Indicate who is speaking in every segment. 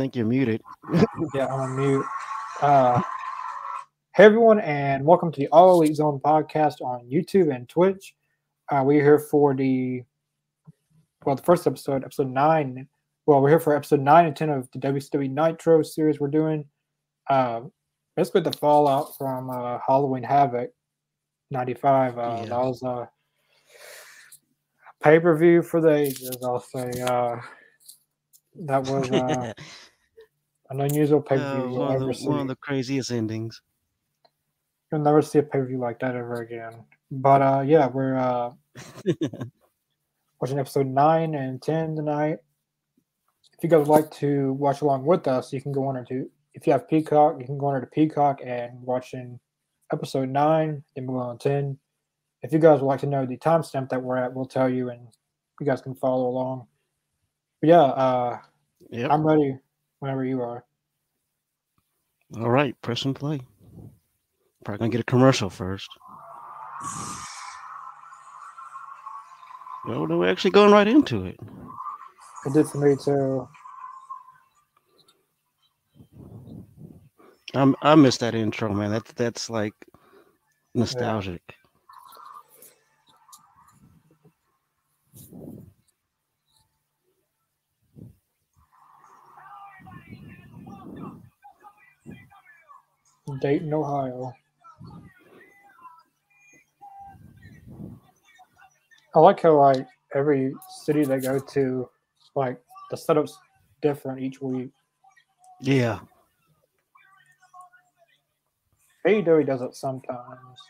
Speaker 1: think you're muted.
Speaker 2: yeah, I'm on mute. Uh, hey, everyone, and welcome to the All Elite Zone podcast on YouTube and Twitch. Uh, we're here for the, well, the first episode, episode nine. Well, we're here for episode nine and 10 of the WCW Nitro series we're doing. Uh, basically, the fallout from uh, Halloween Havoc 95. Uh,
Speaker 1: Yeah.
Speaker 2: That was a pay per view for the ages, I'll say. Uh, that was uh, an unusual pay per
Speaker 1: Uh,
Speaker 2: view you'll
Speaker 1: one, of the, one of the craziest endings.
Speaker 2: You'll never see a pay per view like that ever again. But uh, yeah, we're uh, watching episode nine and ten tonight. If you guys would like to watch along with us, you can go on into if you have Peacock, you can go on to Peacock and watching episode nine, then move on to ten. If you guys would like to know the timestamp that we're at, we'll tell you, and you guys can follow along. But yeah, uh,
Speaker 1: Yep.
Speaker 2: I'm ready whenever you are.
Speaker 1: All right, press and play. Probably gonna get a commercial first. No, no, we're actually going right into it.
Speaker 2: It did for me too.
Speaker 1: I'm, I miss that intro, man. That's that's like nostalgic.
Speaker 2: Dayton, Ohio. I like how like every city they go to, like the setup's different each week.
Speaker 1: Yeah.
Speaker 2: AEW does it sometimes.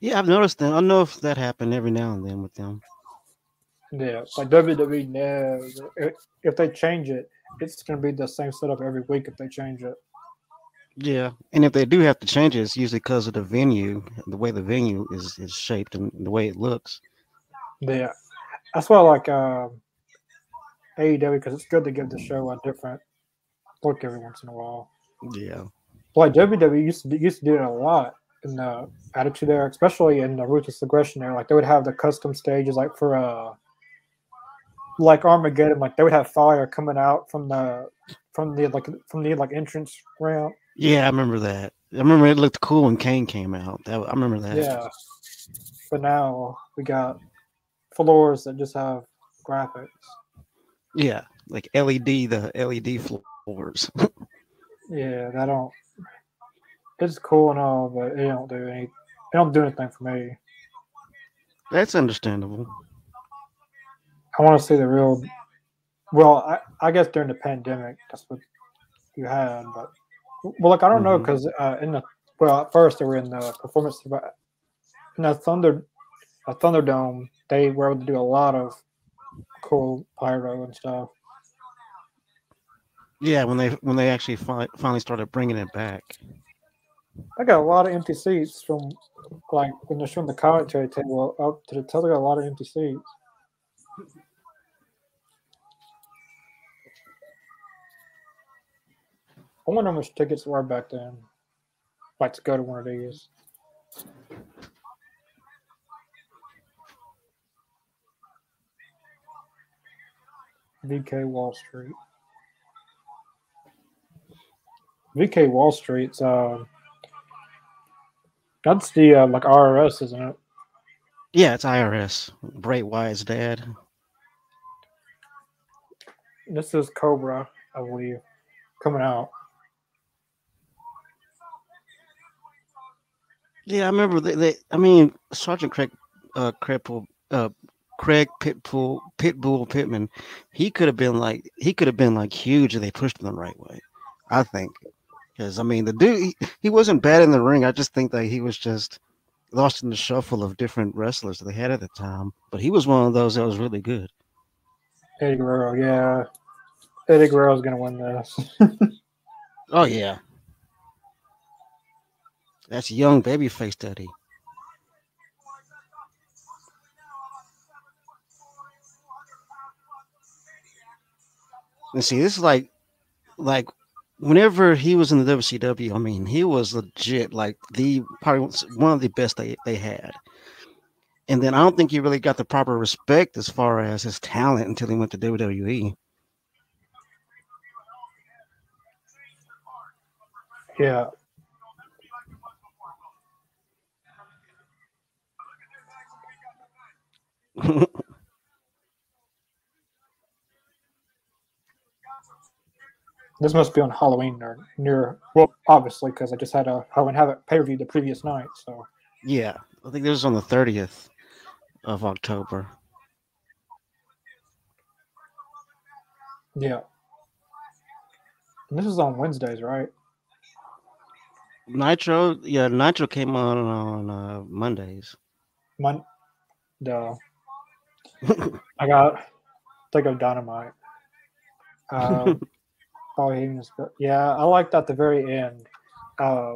Speaker 1: Yeah, I've noticed that. I don't know if that happened every now and then with them.
Speaker 2: Yeah, like WWE knows if, if they change it, it's gonna be the same setup every week if they change it.
Speaker 1: Yeah, and if they do have to change it, it's usually because of the venue, the way the venue is is shaped and the way it looks.
Speaker 2: Yeah, that's why I like uh, AEW because it's good to give the show a different look every once in a while.
Speaker 1: Yeah.
Speaker 2: like WWE used to do, used to do it a lot in the Attitude Era, especially in the Ruthless Aggression era. Like they would have the custom stages, like for uh, like Armageddon, like they would have fire coming out from the from the like from the like entrance ramp.
Speaker 1: Yeah, I remember that. I remember it looked cool when Kane came out. That I remember that.
Speaker 2: Yeah, but now we got floors that just have graphics.
Speaker 1: Yeah, like LED, the LED floors.
Speaker 2: Yeah, that don't. It's cool and all, but it don't do any. It don't do anything for me.
Speaker 1: That's understandable.
Speaker 2: I want to see the real. Well, I, I guess during the pandemic, that's what you had. But well, like I don't know
Speaker 1: Mhm.
Speaker 2: because uh, in the well, at first they were in the performance in the Thunder, a Thunderdome. They were able to do a lot of cool pyro and stuff.
Speaker 1: Yeah, when they when they actually fi- finally started bringing it back.
Speaker 2: I got a lot of empty seats from like when they're showing the commentary table up to the tell. They got a lot of empty seats. I wonder how much tickets were back then. Like to go to one of these. VK Wall Street. VK Wall Street's uh that's the uh, like RRS, isn't it?
Speaker 1: Yeah, it's IRS. Bray Wyatt's dad.
Speaker 2: This is Cobra, I believe, coming out.
Speaker 1: Yeah, I remember they. they I mean, Sergeant Craig, uh, Cripple, uh, Craig Pitbull, Pitbull Pittman. He could have been like he could have been like huge if they pushed him the right way. I think because I mean the dude he, he wasn't bad in the ring. I just think that he was just lost in the shuffle of different wrestlers that they had at the time. But he was one of those that was really good.
Speaker 2: Eddie Guerrero, yeah. Eddie Guerrero's gonna win this.
Speaker 1: Oh yeah, that's young babyface Eddie. And see, this is like, like, whenever he was in the WCW, I mean, he was legit like the probably one of the best they they had. And then I don't think he really got the proper respect as far as his talent until he went to WWE.
Speaker 2: Yeah. This must be on Halloween or near. Well, obviously, because I just had a Halloween Havoc pay per view the previous night. So
Speaker 1: yeah, I think this was on the thirtieth of October.
Speaker 2: Yeah. And this is on Wednesdays, right?
Speaker 1: Nitro, yeah, Nitro came on on uh, Mondays.
Speaker 2: Mon, the I got think of Dynamite. Um, Oh, yeah, I liked at the very end. Uh,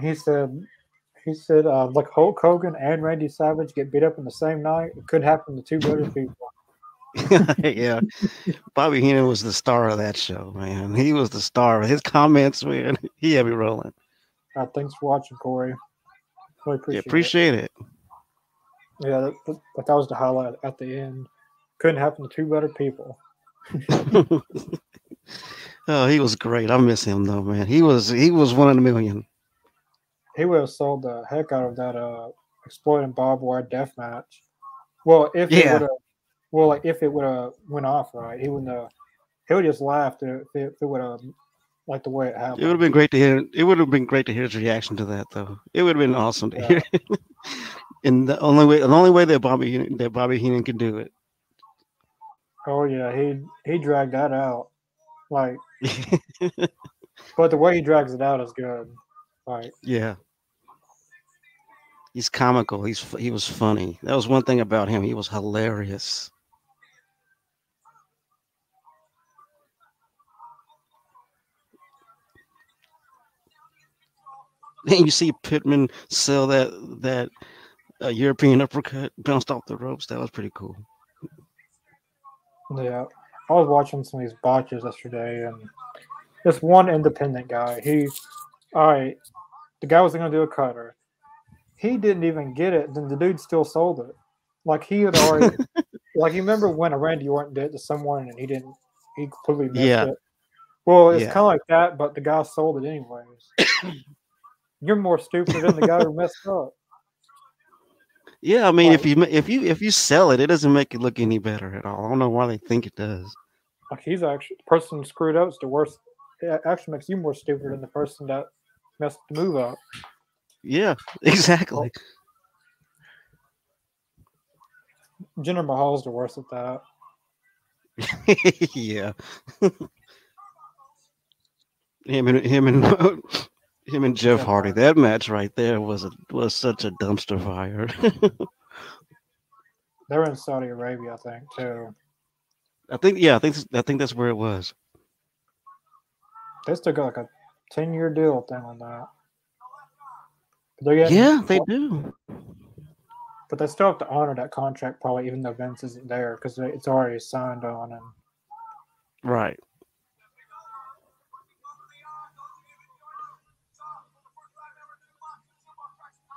Speaker 2: he said, he said, uh, like Hulk Hogan and Randy Savage get beat up in the same night. It could happen to two better people.
Speaker 1: yeah, Bobby Heenan was the star of that show, man. He was the star. His comments, man, he had me rolling.
Speaker 2: Uh, thanks for watching, Corey.
Speaker 1: Really appreciate, yeah, appreciate it. it.
Speaker 2: Yeah, that, that, that was the highlight at the end. Couldn't happen to two better people.
Speaker 1: Oh, he was great. I miss him though, man. He was he was one in a million.
Speaker 2: He would have sold the heck out of that uh exploding barbed wire death match. Well, if yeah. it would have, well, like if it would have went off right, he wouldn't have. He would just laughed if it, it would have like the way it happened.
Speaker 1: It would have been great to hear. It would have been great to hear his reaction to that, though. It would have been awesome to yeah. hear. and the only way, the only way that Bobby that Bobby Heenan can do it.
Speaker 2: Oh yeah, he he dragged that out. Like but the way he drags it out is good. Like
Speaker 1: yeah, he's comical. He's he was funny. That was one thing about him. He was hilarious. And you see Pittman sell that that uh, European uppercut bounced off the ropes. That was pretty cool.
Speaker 2: Yeah, I was watching some of these botches yesterday, and this one independent guy, he, all right, the guy was going to do a cutter. He didn't even get it. Then the dude still sold it. Like he had already, like you remember when a Randy Orton did it to someone and he didn't, he completely missed yeah. it. Well, it's yeah. kind of like that, but the guy sold it anyways. You're more stupid than the guy who messed up.
Speaker 1: Yeah, I mean, like, if you if you if you sell it, it doesn't make it look any better at all. I don't know why they think it does.
Speaker 2: Like he's actually the person screwed up is the worst. It actually makes you more stupid than the person that messed the move up.
Speaker 1: Yeah, exactly.
Speaker 2: Jinder Mahal's the worst at that.
Speaker 1: yeah. him and him and him and Jeff Hardy. That match right there was a was such a dumpster fire.
Speaker 2: They're in Saudi Arabia, I think, too.
Speaker 1: I think yeah, I think I think that's where it was.
Speaker 2: They still got like a ten year deal thing on that.
Speaker 1: yeah, they do.
Speaker 2: But they still have to honor that contract, probably, even though Vince isn't there, because it's already signed on. And
Speaker 1: right.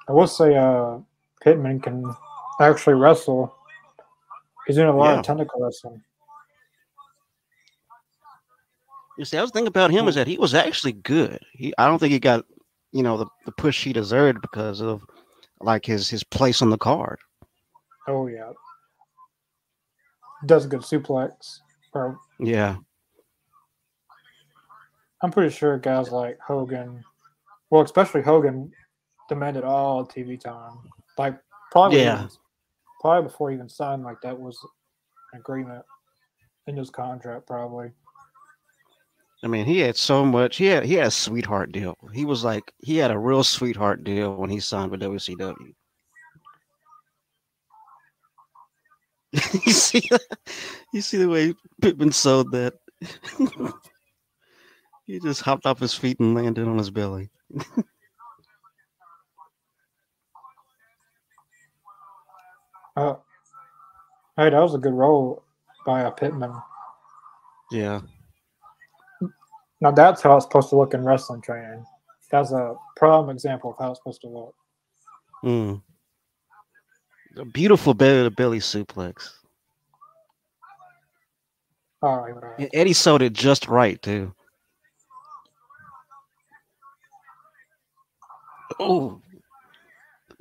Speaker 2: I will say, uh, Pittman can actually wrestle. He's doing a lot yeah. of technical wrestling.
Speaker 1: You see, I was thinking about him is that he was actually good. He, I don't think he got, you know, the, the push he deserved because of like his his place on the card.
Speaker 2: Oh yeah, does a good suplex. Or,
Speaker 1: yeah,
Speaker 2: I'm pretty sure guys like Hogan, well, especially Hogan, demanded all TV time. Like probably, yeah, even, probably before he even signed, like that was an agreement in his contract, probably.
Speaker 1: I mean, he had so much. He had he had a sweetheart deal. He was like he had a real sweetheart deal when he signed with WCW. you see, you see the way Pittman sold that. he just hopped off his feet and landed on his belly.
Speaker 2: uh, hey, that was a good roll by a Pittman.
Speaker 1: Yeah.
Speaker 2: Now that's how it's supposed to look in wrestling training. That's a prime example of how it's supposed to look.
Speaker 1: Mm. A beautiful belly to belly suplex.
Speaker 2: All right, all right.
Speaker 1: Eddie sold it just right too. Oh,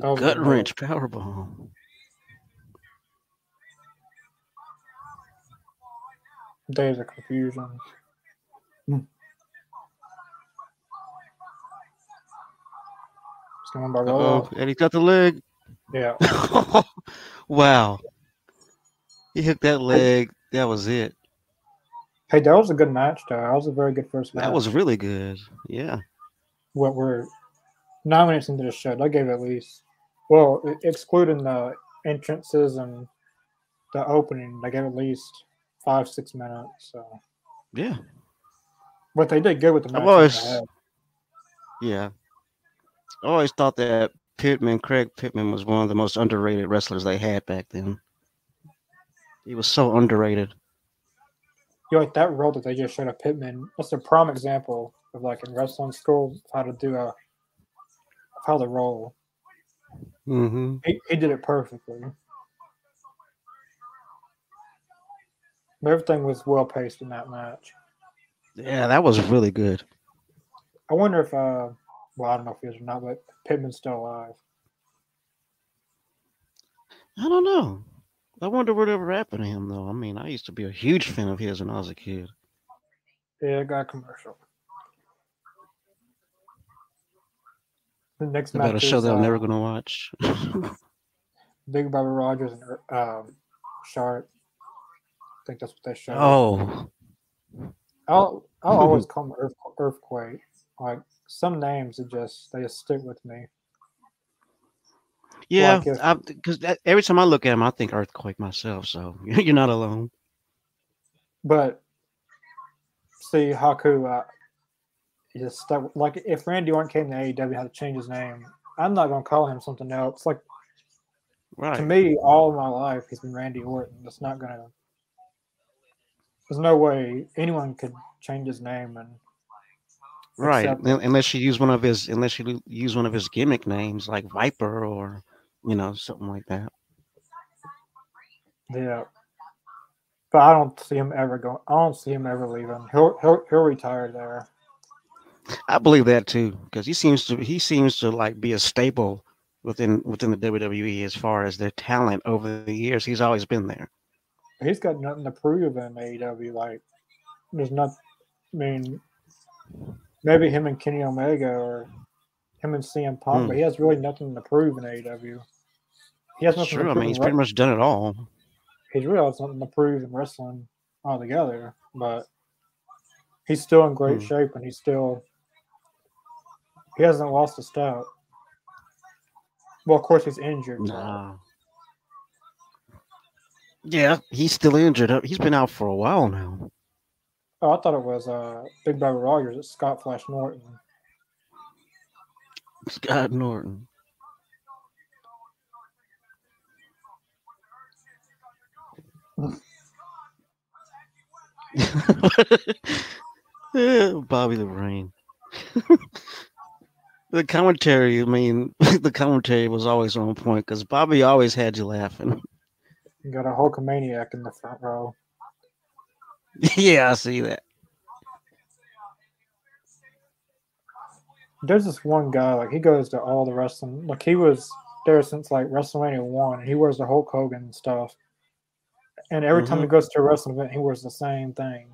Speaker 2: a
Speaker 1: gut wrench power
Speaker 2: Days of confusion. Hmm. By
Speaker 1: Oh,
Speaker 2: Rolo.
Speaker 1: Eddie got the leg.
Speaker 2: Yeah.
Speaker 1: wow. He hit that leg. That was it.
Speaker 2: Hey, that was a good match, though. That was a very good first match.
Speaker 1: That was really good. Yeah.
Speaker 2: what were nine minutes into the show. I gave at least, well, excluding the entrances and the opening, I gave at least five, six minutes. So,
Speaker 1: Yeah.
Speaker 2: but they did good with the match.
Speaker 1: I've always- Yeah. I always thought that Pittman, Craig Pittman, was one of the most underrated wrestlers they had back then. He was so underrated.
Speaker 2: You know, like that role that they just showed of Pittman. That's a prime example of like in wrestling school how to do a how to roll.
Speaker 1: Mm-hmm.
Speaker 2: He, he did it perfectly. Everything was well paced in that match.
Speaker 1: Yeah, that was really good.
Speaker 2: I wonder if, uh, well, I don't know if he is or not, but Pittman's still alive.
Speaker 1: I don't know. I wonder whatever happened to him, though. I mean, I used to be a huge fan of his when I was a kid.
Speaker 2: Yeah, I got commercial. The next
Speaker 1: About a show
Speaker 2: is
Speaker 1: that I'm
Speaker 2: uh,
Speaker 1: never going to watch.
Speaker 2: Big Bubba Rogers and um, Shark. I think that's what they showed.
Speaker 1: oh,
Speaker 2: I'll I'll always call them Earth, Earthquake. Like some names, it just they just stick with me.
Speaker 1: yeah.
Speaker 2: Like
Speaker 1: Because every time I look at him, I think Earthquake myself. So you're not alone.
Speaker 2: But see, Haku, uh, he just stuck. Like if Randy Orton came to AEW, had to change his name. I'm not gonna call him something else. Like to me, all of my life, he's been Randy Orton. That's not gonna. There's no way anyone could change his name and
Speaker 1: Right.
Speaker 2: accept
Speaker 1: Unless you use one of his, unless you use one of his gimmick names like Viper or, you know, something like that.
Speaker 2: yeah. But I don't see him ever going. I don't see him ever leaving. He'll he'll he'll retire there.
Speaker 1: I believe that too, because he seems to he seems to like be a staple within within the WWE as far as their talent over the years. He's always been there.
Speaker 2: He's got nothing to prove in AEW. Like there's not. I mean, maybe him and Kenny Omega or him and CM Punk,
Speaker 1: Hmm.
Speaker 2: but he has really nothing to prove in AEW. He has nothing to
Speaker 1: I mean he's pretty much done it all.
Speaker 2: he's really has nothing to prove in wrestling altogether, but he's still in great
Speaker 1: Hmm.
Speaker 2: shape and he's still he hasn't lost a step. Well, of course he's injured.
Speaker 1: Nah. Yeah, he's still injured. Uh, He's been out for a while now.
Speaker 2: Oh, I thought it was uh, Big Bubba Rogers. It's Scott Flash Norton.
Speaker 1: Scott Norton. Bobby the Brain. the commentary, I mean, the commentary was always on point because Bobby always had you laughing.
Speaker 2: You got a Hulkamaniac in the front row.
Speaker 1: yeah, I see that.
Speaker 2: There's this one guy, like he goes to all the wrestling. Like he was there since like WrestleMania one, and he wears the Hulk Hogan stuff. And every time he mm-hmm. goes to a wrestling event, he wears the same thing.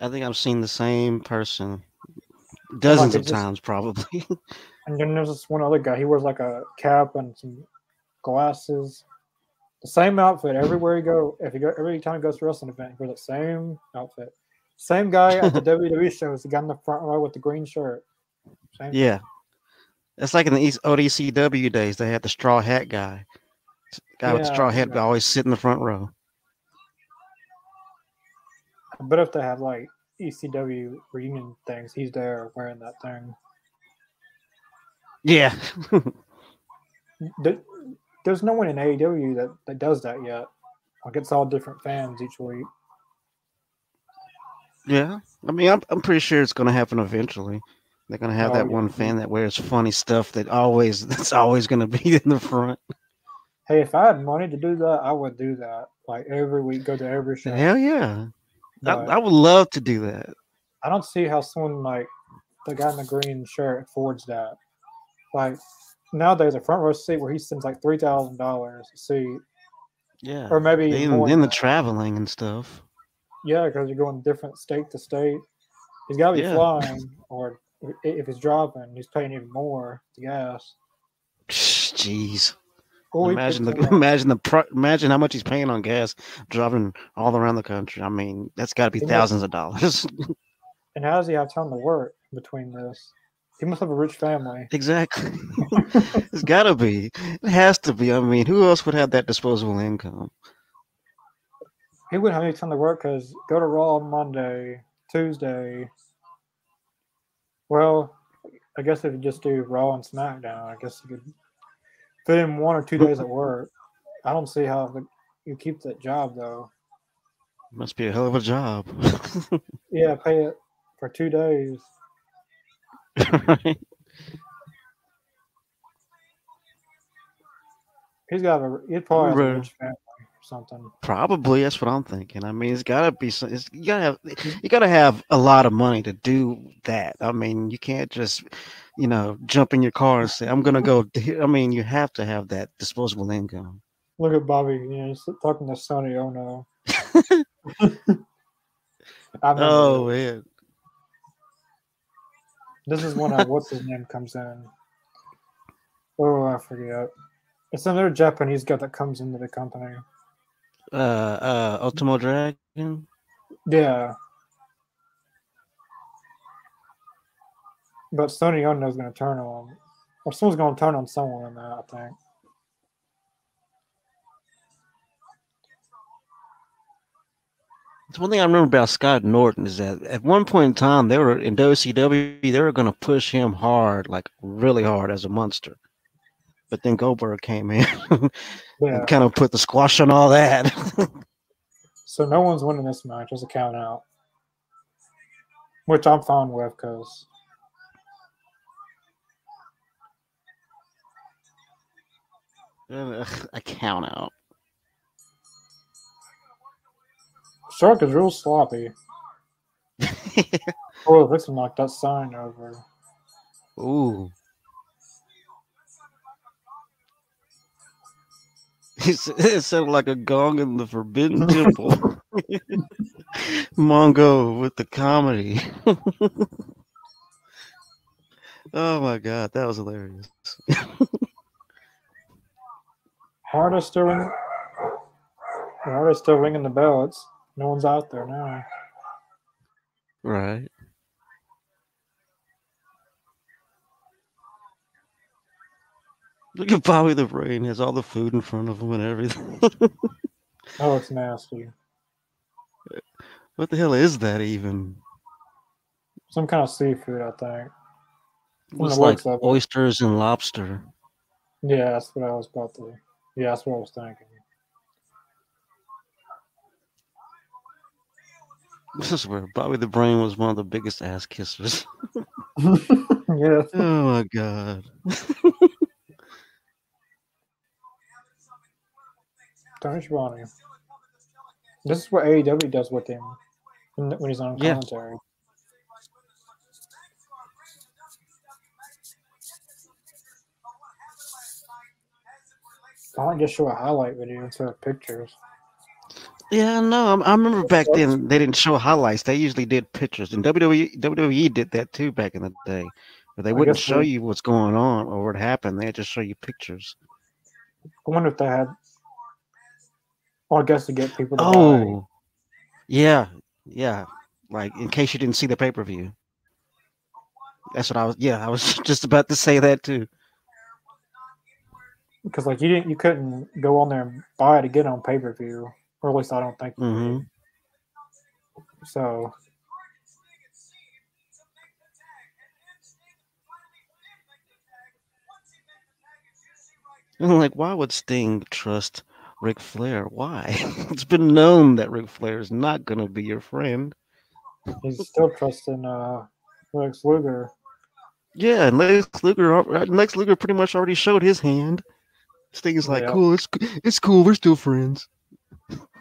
Speaker 1: I think I've seen the same person dozens
Speaker 2: it
Speaker 1: of
Speaker 2: just-
Speaker 1: times, probably.
Speaker 2: And then there's this one other guy. He wears like a cap and some glasses. The same outfit everywhere he go. If he go every time he goes to wrestling event, he wears the same outfit. Same guy at the WWE shows. The guy in the front row with the green shirt. Same.
Speaker 1: yeah. It's like in the East ODCW days, they had the straw hat guy. Guy with the straw hat
Speaker 2: yeah.
Speaker 1: always sit in the front row.
Speaker 2: But if they have like ECW reunion things, he's there wearing that thing.
Speaker 1: Yeah.
Speaker 2: There- There's no one in AEW that, that does that yet. Like it's all different fans each week.
Speaker 1: Yeah, I mean, I'm I'm pretty sure it's gonna happen eventually. They're gonna have
Speaker 2: Oh,
Speaker 1: that
Speaker 2: yeah.
Speaker 1: one fan that wears funny stuff that always that's always gonna be in the front.
Speaker 2: Hey, if I had money to do that, I would do that. Like every week, go to every show.
Speaker 1: Hell yeah, I, I would love to do that.
Speaker 2: I don't see how someone like the guy in the green shirt affords that. Like nowadays, a front row seat where he spends like three thousand dollars a seat,
Speaker 1: Yeah.
Speaker 2: or maybe
Speaker 1: Then,
Speaker 2: more
Speaker 1: then the
Speaker 2: that.
Speaker 1: traveling and stuff.
Speaker 2: Yeah, because you're going different state to state. He's got to be
Speaker 1: Yeah.
Speaker 2: flying, or if he's driving, he's paying even more to gas.
Speaker 1: Jeez.
Speaker 2: Or
Speaker 1: imagine the
Speaker 2: picks
Speaker 1: imagine the imagine how much he's paying on gas driving all around the country. I mean, that's got to be
Speaker 2: He must-
Speaker 1: thousands of dollars.
Speaker 2: and how does he have time to work between this? He must have a rich family.
Speaker 1: exactly. it's got to be. It has to be. I mean, who else would have that disposable income?
Speaker 2: He wouldn't have any time to work because go to Raw on Monday, Tuesday. Well, I guess if you just do Raw and SmackDown, I guess you could fit in one or two days at work. I don't see how you keep that job though.
Speaker 1: Must be a hell of a job.
Speaker 2: Yeah, pay it for two days.
Speaker 1: Right?
Speaker 2: He's got a it probably has a rich family or something.
Speaker 1: Probably that's what I'm thinking. I mean, it's got to be. some- It's, you gotta have. You gotta have a lot of money to do that. I mean, you can't just, you know, jump in your car and say, "I'm gonna go." I mean, you have to have that disposable income.
Speaker 2: Look at Bobby, you know, he's talking to Sonny Onoo. I remember
Speaker 1: Oh man.
Speaker 2: This is when uh, what's his name comes in. Oh, I forget. It's another Japanese guy that comes into the company.
Speaker 1: Uh, uh, Ultimo Dragon.
Speaker 2: Yeah. But Sonny Onoo's going to turn on, or someone's going to turn on someone in that, I think.
Speaker 1: It's one thing I remember about Scott Norton is that at one point in time they were in WCW they were going to push him hard, like really hard as a monster. But then Goldberg came in
Speaker 2: Yeah.
Speaker 1: and kind of put the squash on all that.
Speaker 2: So no one's winning this match. It's a count out. Which I'm fine with because
Speaker 1: a count out.
Speaker 2: Shark is real sloppy. Oh, looks like that sign over.
Speaker 1: Ooh. It sounded like a gong in the Forbidden Temple. Mongo with the comedy. oh my god, that was hilarious.
Speaker 2: Hardest still ring. Hardest still ringing the bell. It's no one's out there now.
Speaker 1: Right. Look at Bobby the Brain has all the food in front of him and everything.
Speaker 2: Oh, it's nasty.
Speaker 1: what the hell is that even?
Speaker 2: Some kind of seafood, I think.
Speaker 1: Looks like
Speaker 2: looks of it.
Speaker 1: oysters and lobster.
Speaker 2: Yeah, that's what I was about to. Yeah, that's what I was thinking.
Speaker 1: This is where Bobby the Brain was one of the biggest ass kissers.
Speaker 2: yeah.
Speaker 1: Oh my god.
Speaker 2: Tony Schiavone. This is what AEW does with him when, he's on
Speaker 1: Yeah.
Speaker 2: commentary. I don't just show a highlight video instead of pictures.
Speaker 1: Yeah, no, I, I remember back then they didn't show highlights. They usually did pictures, and WWE WWE did that too back in the day. But they wouldn't show
Speaker 2: they-
Speaker 1: you what's going on or what happened. They just show you pictures.
Speaker 2: I wonder if they had. Well, I guess to get people to buy.
Speaker 1: Oh, yeah, yeah. Like in case you didn't see the pay per view. That's what I was. Yeah, I was just about to say that too.
Speaker 2: because like you didn't, you couldn't go on there and buy it to get on pay per view, or at least I don't think.
Speaker 1: Mhm.
Speaker 2: So
Speaker 1: And I'm like, why would Sting trust Ric Flair? Why? it's been known that Ric Flair is not going to be your friend.
Speaker 2: he's still trusting uh, Lex Luger.
Speaker 1: Yeah, and Lex Luger, Lex Luger pretty much already showed his hand. Sting's like,
Speaker 2: Yeah.
Speaker 1: cool, it's it's cool, we're still friends.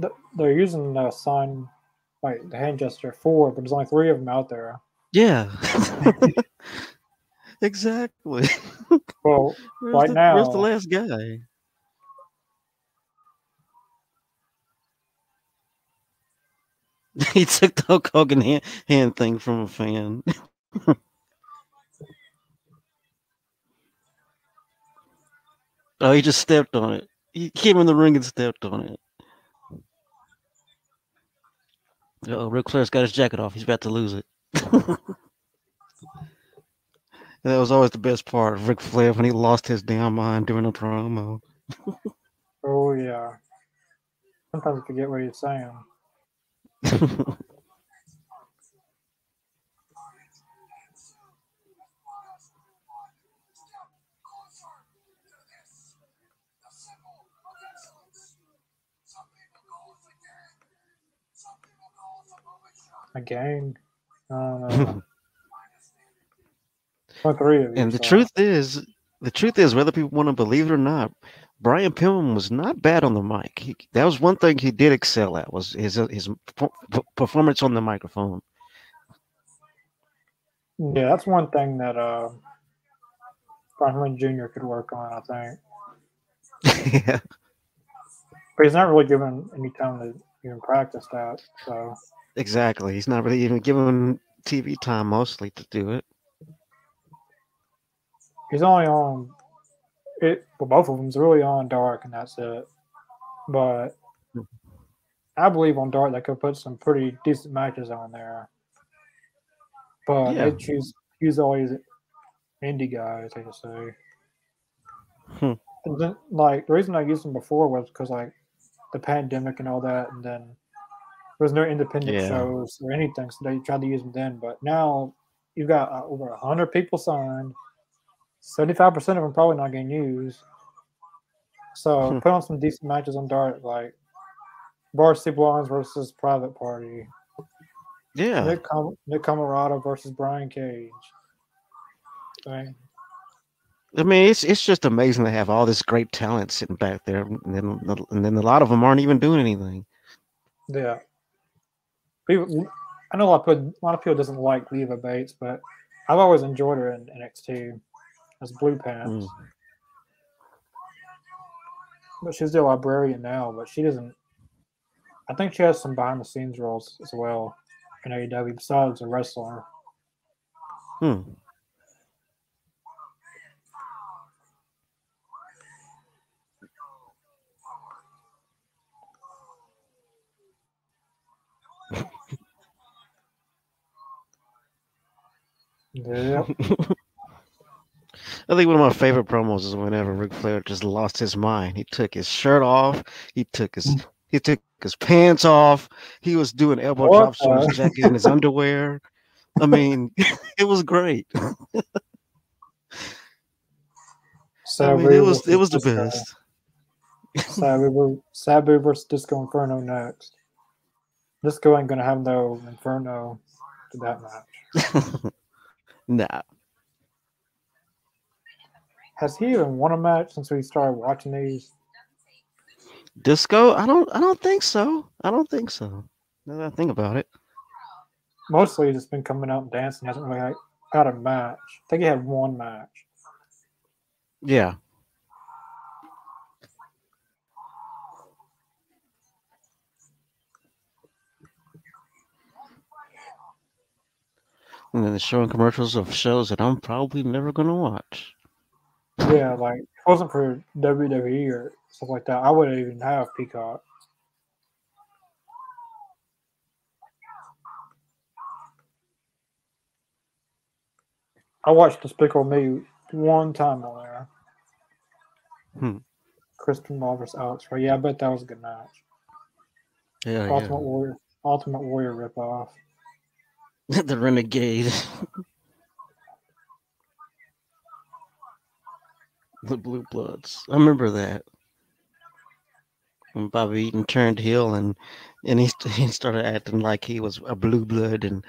Speaker 2: Th- They're using the sign, like the hand gesture for, but there's only three of them out there.
Speaker 1: Yeah. exactly.
Speaker 2: Well,
Speaker 1: Where's
Speaker 2: Right
Speaker 1: the, Where's the last guy? he took the Hulk Hogan hand, hand thing from a fan. oh, he just stepped on it. He came in the ring and stepped on it. Oh, Ric Flair's got his jacket off. He's about to lose it. that was always the best part of Ric Flair when he lost his damn mind during a promo.
Speaker 2: oh yeah. Sometimes I forget what he's saying. A gang. Uh, three of you.
Speaker 1: and the
Speaker 2: so-
Speaker 1: truth is, the truth is, whether people want to believe it or not, Brian Pillman was not bad on the mic. He, that was one thing he did excel at was his his performance on the microphone.
Speaker 2: Yeah, that's one thing that uh, Brian Pillman Jr. could work on, I think.
Speaker 1: yeah,
Speaker 2: But he's not really given any time to even practice that. So
Speaker 1: exactly. He's not really even given TV time mostly to do it.
Speaker 2: he's only on it. Well, both of them's really on dark, and that's it. But I believe on dark they could put some pretty decent matches on there. But
Speaker 1: Yeah.
Speaker 2: they choose use these indie guys, I just say.
Speaker 1: Hmm.
Speaker 2: And then, like the reason I used them before was because like the pandemic and all that, and then there was no independent
Speaker 1: Yeah.
Speaker 2: shows or anything, so they tried to use them then. But now you've got uh, over hundred people signed. Seventy-five percent of them probably not getting used. So
Speaker 1: Hmm.
Speaker 2: put on some decent matches on Dark, like Varsity Blondes versus Private Party,
Speaker 1: Yeah,
Speaker 2: Nick, Com- Nick Comoroto versus Brian Cage. Right.
Speaker 1: I mean, it's it's just amazing to have all this great talent sitting back there, and then and then a lot of them aren't even doing anything.
Speaker 2: Yeah. People, I know a lot of people, a lot of people doesn't like Leva Bates, but I've always enjoyed her in NXT as Blue Pants.
Speaker 1: Mm.
Speaker 2: But she's the librarian now, but she doesn't. I think she has some behind the scenes roles as well in AEW besides a wrestler.
Speaker 1: Hmm.
Speaker 2: Yeah.
Speaker 1: I think one of my favorite promos is whenever Ric Flair just lost his mind. He took his shirt off. He took his he took his pants off. He was doing elbow
Speaker 2: What
Speaker 1: drops on his jacket and his underwear. I mean, it was great.
Speaker 2: So
Speaker 1: I mean, it was it was the best.
Speaker 2: Sabu, Sabu versus Disco Inferno next. Disco ain't gonna have no Inferno to that match.
Speaker 1: nah,
Speaker 2: Has he even won a match since we started watching these?
Speaker 1: disco. I don't I don't think so. I don't think so. Now that I think about it.
Speaker 2: Mostly he's just been coming out and dancing. Hasn't really like, had a match. I think he had one match.
Speaker 1: Yeah. And then they're showing commercials of shows that I'm probably never gonna watch.
Speaker 2: Yeah, like if it wasn't for WWE or stuff like that, I wouldn't even have Peacock. I watched Despicable Me one time on there.
Speaker 1: Hmm.
Speaker 2: Kristen Ball versus Alex Ray. Yeah, I bet that was a good match.
Speaker 1: Yeah,
Speaker 2: Ultimate Warrior, Ultimate Warrior ripoff.
Speaker 1: the Renegade. the Blue Bloods. I remember that. When Bobby Eaton turned heel and and he, he started acting like he was a blue blood and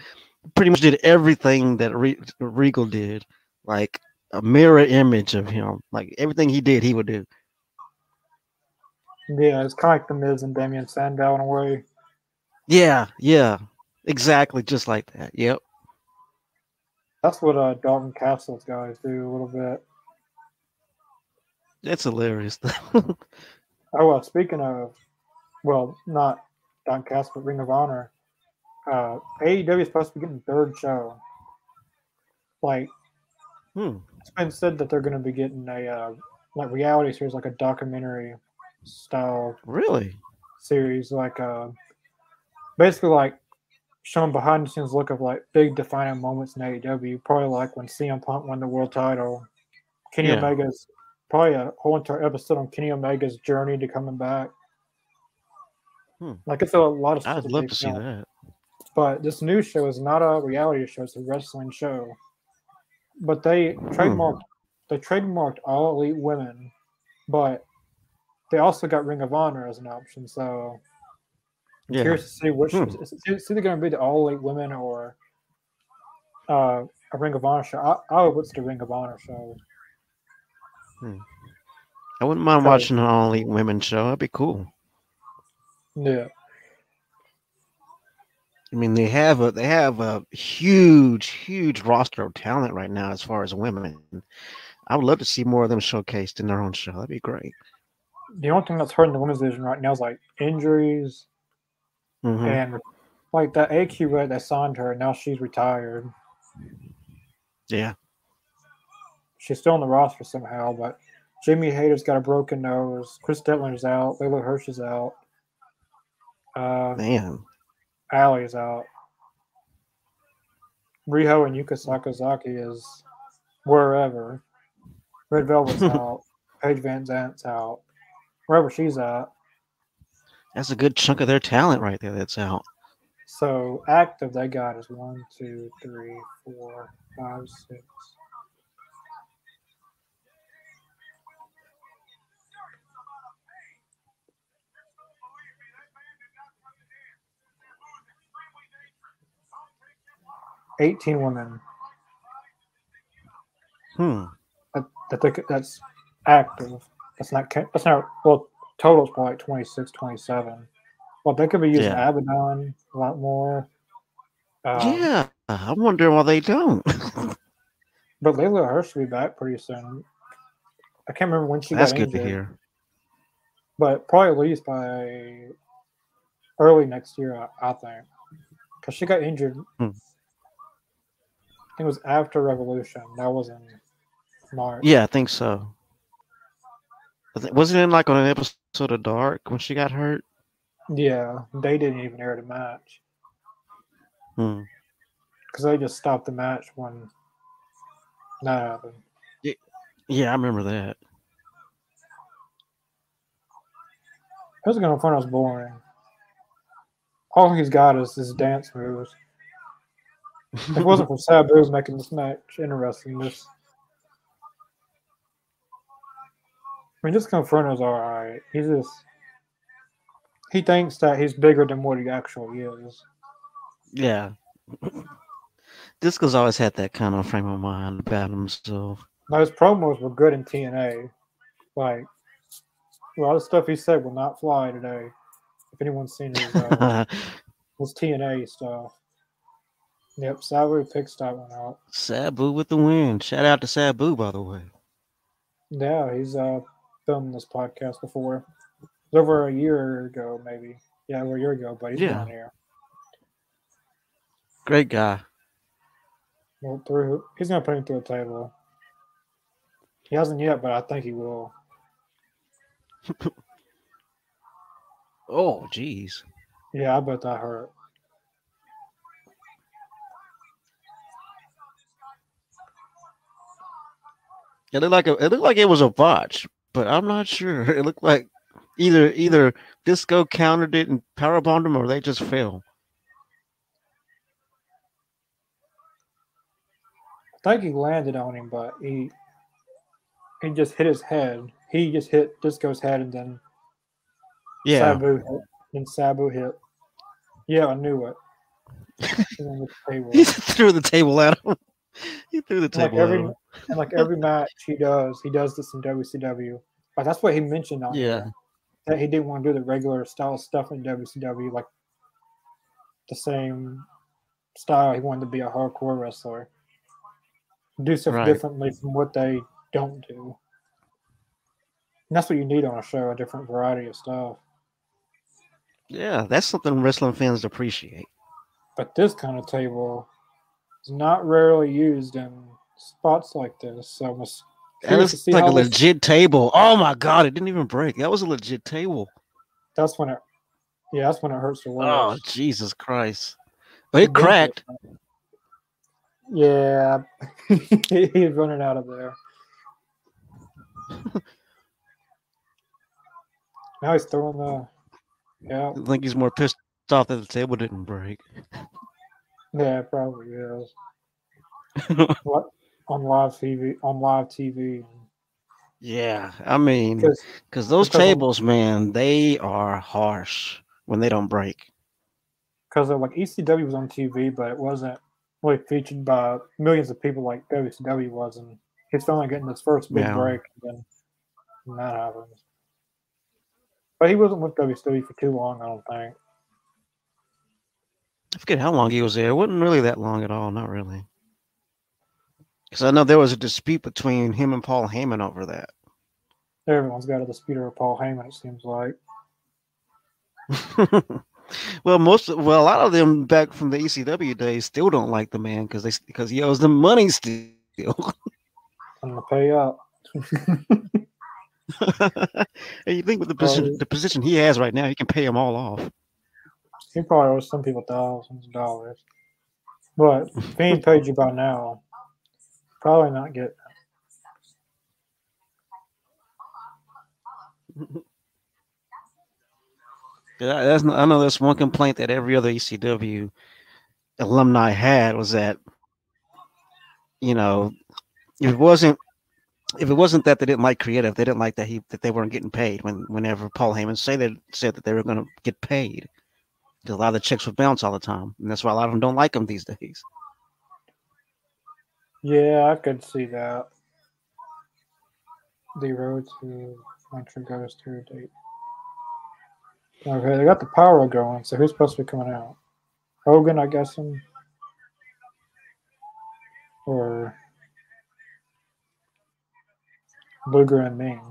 Speaker 1: pretty much did everything that Re- Regal did, like a mirror image of him. Like everything he did, he would do.
Speaker 2: Yeah, it's kind of like the Miz and Damien Sandow in a way.
Speaker 1: Yeah, yeah, exactly, just like that. Yep.
Speaker 2: That's what uh, Dalton Castle's guys do a little bit.
Speaker 1: That's hilarious.
Speaker 2: oh, well, speaking of, well, not Dalton Castle, but Ring of Honor, uh, AEW is supposed to be getting third show. Like,
Speaker 1: hmm.
Speaker 2: it's been said that they're going to be getting a uh, like reality series, like a documentary style.
Speaker 1: Really?
Speaker 2: Series, like uh, basically like showing behind the scenes look of like big defining moments in AEW. Probably like when CM Punk won the world title. Kenny yeah. Omega's probably a whole entire episode on Kenny Omega's journey to coming back.
Speaker 1: Hmm.
Speaker 2: Like it's a lot of.
Speaker 1: I'd love to see that.
Speaker 2: But this new show is not a reality show; it's a wrestling show. But they hmm. trademarked they trademarked all elite women, but they also got Ring of Honor as an option. So I'm yeah. curious to see which hmm. it's either going to be the all elite women or uh, a Ring of Honor show. I, I would put the Ring of Honor show.
Speaker 1: Hmm. I wouldn't mind watching an all elite women show. That'd be cool.
Speaker 2: Yeah.
Speaker 1: I mean, they have a they have a huge, huge roster of talent right now as far as women. I would love to see more of them showcased in their own show. That'd be great.
Speaker 2: The only thing that's hurting the women's division right now is like injuries,
Speaker 1: mm-hmm.
Speaker 2: and like the AQ that signed her. Now she's retired.
Speaker 1: Yeah,
Speaker 2: she's still on the roster somehow, but Jamie Hayter's got a broken nose. Kris Statlander's out. Leyla Hirsch is out. Uh,
Speaker 1: Man,
Speaker 2: Allie's out. Riho and Yuka Sakazaki is wherever. Red Velvet's out. Paige Van Zant's out. Wherever she's at.
Speaker 1: That's a good chunk of their talent right there that's out.
Speaker 2: So active they got is one, two, three, four, five, six. 18 women.
Speaker 1: Hmm.
Speaker 2: That, that they, that's active. That's not. That's not. Well, total is probably like 26, 27. Well, they could be using yeah. Abaddon a lot more.
Speaker 1: Um, yeah, I'm wondering why they don't.
Speaker 2: but Leyla Hirsch will be back pretty soon. I can't remember when she
Speaker 1: That's
Speaker 2: got
Speaker 1: good
Speaker 2: injured,
Speaker 1: to hear.
Speaker 2: But probably at least by early next year, I, I think, because she got injured
Speaker 1: hmm
Speaker 2: it was after Revolution. That was in March.
Speaker 1: Yeah, I think so. Wasn't it like on an episode of Dark when she got hurt?
Speaker 2: Yeah, they didn't even air the match.
Speaker 1: Hmm.
Speaker 2: Because they just stopped the match when that happened.
Speaker 1: Yeah, yeah I remember that.
Speaker 2: Was going to find us boring. All he's got is his dance moves if it wasn't for Sabu's making this match interesting, this I mean, this Confronto's all right. He's just he thinks that he's bigger than what he actually is.
Speaker 1: Yeah. Disco's always had that kind of frame of mind about himself.
Speaker 2: Now his promos were good in TNA. Like a lot of stuff he said will not fly today. If anyone's seen his uh, his TNA stuff. Yep, Sabu picks that one out.
Speaker 1: Sabu with the win. Shout out to Sabu, by the way.
Speaker 2: Yeah, he's uh filmed this podcast before. It was over a year ago, maybe. Yeah, over a year ago, but he's yeah. on here.
Speaker 1: Great guy.
Speaker 2: Well, through he's gonna put him through a table. He hasn't yet, but I think he will.
Speaker 1: oh, jeez.
Speaker 2: Yeah, I bet that hurt.
Speaker 1: It looked like a, it looked like it was a botch, but I'm not sure. It looked like either either Disco countered it and power bombed him, or they just fell.
Speaker 2: I think he landed on him, but he he just hit his head. He just hit Disco's head, and then
Speaker 1: yeah,
Speaker 2: Sabu hit. Then Sabu hit. Yeah, I knew it. him with the table.
Speaker 1: He threw the table at him. He threw the
Speaker 2: And like
Speaker 1: table at
Speaker 2: every
Speaker 1: him.
Speaker 2: And like every match he does, he does this in WCW. Like that's what he mentioned on
Speaker 1: Yeah.
Speaker 2: here, that he didn't want to do the regular style stuff in WCW, like the same style. He wanted to be a hardcore wrestler, do stuff
Speaker 1: Right.
Speaker 2: differently from what they don't do. And that's what you need on a show—a different variety of stuff.
Speaker 1: Yeah, that's something wrestling fans appreciate.
Speaker 2: But this kind of table is not rarely used in spots like this. So I'm s-
Speaker 1: And
Speaker 2: curious to
Speaker 1: it's
Speaker 2: see
Speaker 1: like a
Speaker 2: how this-
Speaker 1: legit table. Oh my god, it didn't even break. That was a legit table.
Speaker 2: that's when it. Yeah, that's when it hurts the worst. Oh.
Speaker 1: Jesus Christ. But it
Speaker 2: Eventually-
Speaker 1: cracked.
Speaker 2: Yeah, he's running out of there. now he's throwing the. Yeah,
Speaker 1: I think he's more pissed off that the table didn't break.
Speaker 2: yeah, probably is. What on live TV? On live TV,
Speaker 1: yeah, I mean,
Speaker 2: because
Speaker 1: because those
Speaker 2: because of-
Speaker 1: tables, man, they are harsh when they don't break.
Speaker 2: because like ECW was on TV, but it wasn't really featured by millions of people like WCW was, and he's finally getting his first big
Speaker 1: Yeah.
Speaker 2: break, and then and that happens. But he wasn't with WCW for too long, I don't think.
Speaker 1: I forget how long he was there. It wasn't really that long at all. Not really. Because I know there was a dispute between him and Paul Heyman over that.
Speaker 2: Everyone's got a dispute over Paul Heyman, it seems like.
Speaker 1: well, most well, a lot of them back from the ECW days still don't like the man because they because he owes them money still.
Speaker 2: I'm gonna pay up.
Speaker 1: and you think with the position
Speaker 2: Probably.
Speaker 1: the position he has right now, he can pay them all off.
Speaker 2: He probably owes some people thousands of dollars. But if he ain't paid you by now, probably not get
Speaker 1: Yeah, that's I know that's one complaint that every other ECW alumni had was that you know it wasn't if it wasn't that they didn't like creative, they didn't like that he that they weren't getting paid when whenever Paul Heyman say that said that they were going to get paid. Because a lot of the checks would bounce all the time, and that's why a lot of them don't like him these days.
Speaker 2: Yeah, I could see that. The road to Nitro goes through date. Okay, they got the power going, so who's supposed to be coming out? Hogan, I guess, him? or Luger and Meng.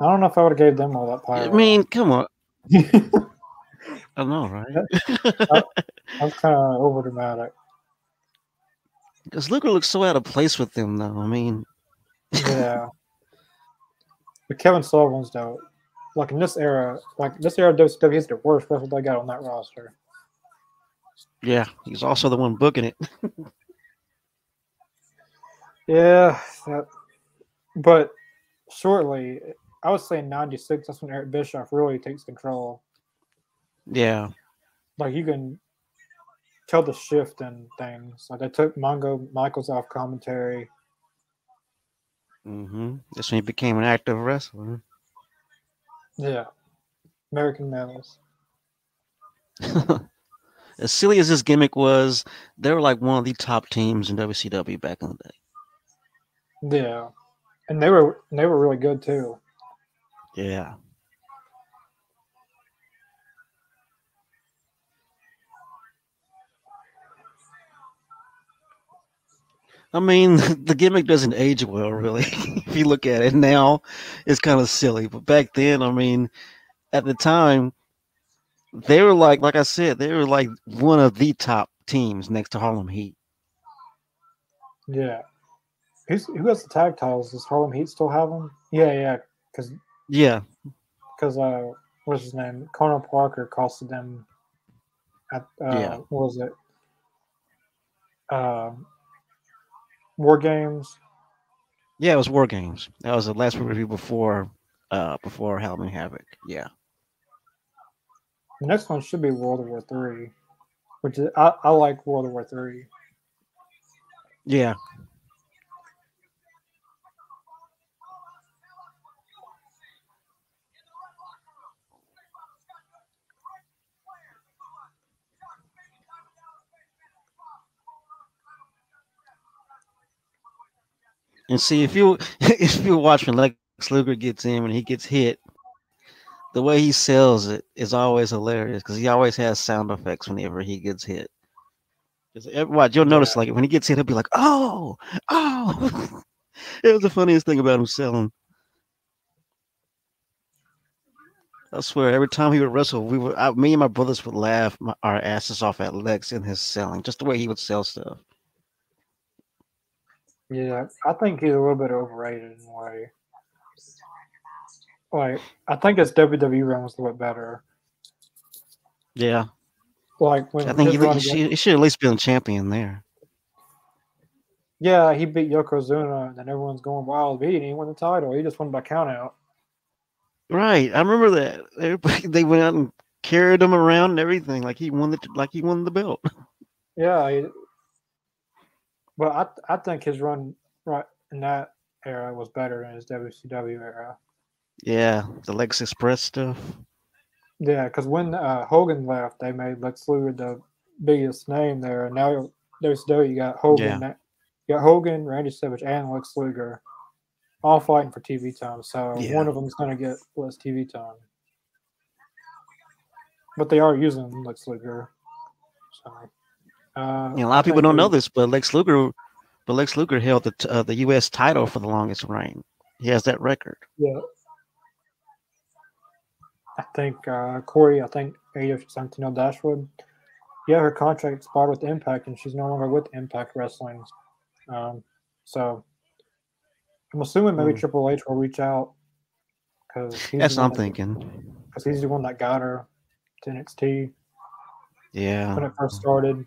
Speaker 2: I don't know if I would have gave them all that power.
Speaker 1: I mean, come on, I know, right?
Speaker 2: I'm kind of over dramatic.
Speaker 1: Because Luger looks so out of place with them, though. I mean,
Speaker 2: Yeah. but Kevin Sullivan's dope. Like in this era, like this era, WCW is the worst wrestler they got on that roster.
Speaker 1: yeah, he's also the one booking it.
Speaker 2: Yeah, that, but shortly, I was saying '96. That's when Eric Bischoff really takes control.
Speaker 1: Yeah,
Speaker 2: Like you can tell the shift in things. Like they took Mongo McMichaels off commentary.
Speaker 1: Mm-hmm. that's when he became an active wrestler.
Speaker 2: Yeah, American Males.
Speaker 1: as silly as this gimmick was, they were like one of the top teams in WCW back in the day.
Speaker 2: Yeah, and they were they were really good too.
Speaker 1: Yeah. I mean, the gimmick doesn't age well, really. if you look at it now, it's kind of silly. But back then, I mean, at the time, they were like, like I said, they were like one of the top teams next to Harlem Heat.
Speaker 2: Yeah. Who's who has the tag titles? Does Harlem Heat still have them? Yeah, yeah. Because
Speaker 1: Yeah,
Speaker 2: because uh, what's his name? Colonel Parker costed them. At uh,
Speaker 1: Yeah.
Speaker 2: what was it? Um, War Games.
Speaker 1: yeah, it was War Games. That was the last review before, uh, before Halloween Havoc. Yeah.
Speaker 2: The next one should be World War Three, which is I, I like World War Three.
Speaker 1: Yeah. And see if you if you watch when Lex Luger gets in when he gets hit, the way he sells it is always hilarious because he always has sound effects whenever he gets hit. Watch, you'll notice like when he gets hit, he'll be like, "Oh, oh." it was the funniest thing about him selling. I swear, every time he would wrestle, we would, I, me and my brothers would laugh my, our asses off at Lex in his selling, just the way he would sell stuff.
Speaker 2: Yeah, I think he's a little bit overrated in a way. Like, I think his WWE run was a little bit better.
Speaker 1: Yeah.
Speaker 2: Like when
Speaker 1: I think he, he, should, he should at least be a champion there.
Speaker 2: Yeah, he beat Yokozuna, and everyone's going wild. Beat, he won the title. He just won by count out.
Speaker 1: Right, I remember that. Everybody, they went out and carried him around and everything, like he won the like he won the belt.
Speaker 2: Yeah, he, but I I think his run right in that era was better than his WCW era.
Speaker 1: Yeah, the Lex Express stuff.
Speaker 2: Yeah, because when uh, Hogan left, they made Lex Luger the biggest name there, and now there's WCW you got Hogan, yeah. you got Hogan, Randy Savage, and Lex Luger all fighting for TV time. So yeah. one of them is going to get less TV time. But they are using Lex Luger. So,
Speaker 1: uh, you know, a lot of people don't know this, but Lex Luger, but Lex Luger held the uh, the U.S. title for the longest reign. He has that record.
Speaker 2: Yeah. I think uh, Corey, I think AF Tenille Dashwood. Yeah, her contract expired with Impact, and she's no longer with Impact Wrestling. Um, so I'm assuming maybe mm. Triple H will reach out
Speaker 1: because that's what I'm thinking.
Speaker 2: Because he's the one that got her to NXT.
Speaker 1: Yeah,
Speaker 2: when it first started.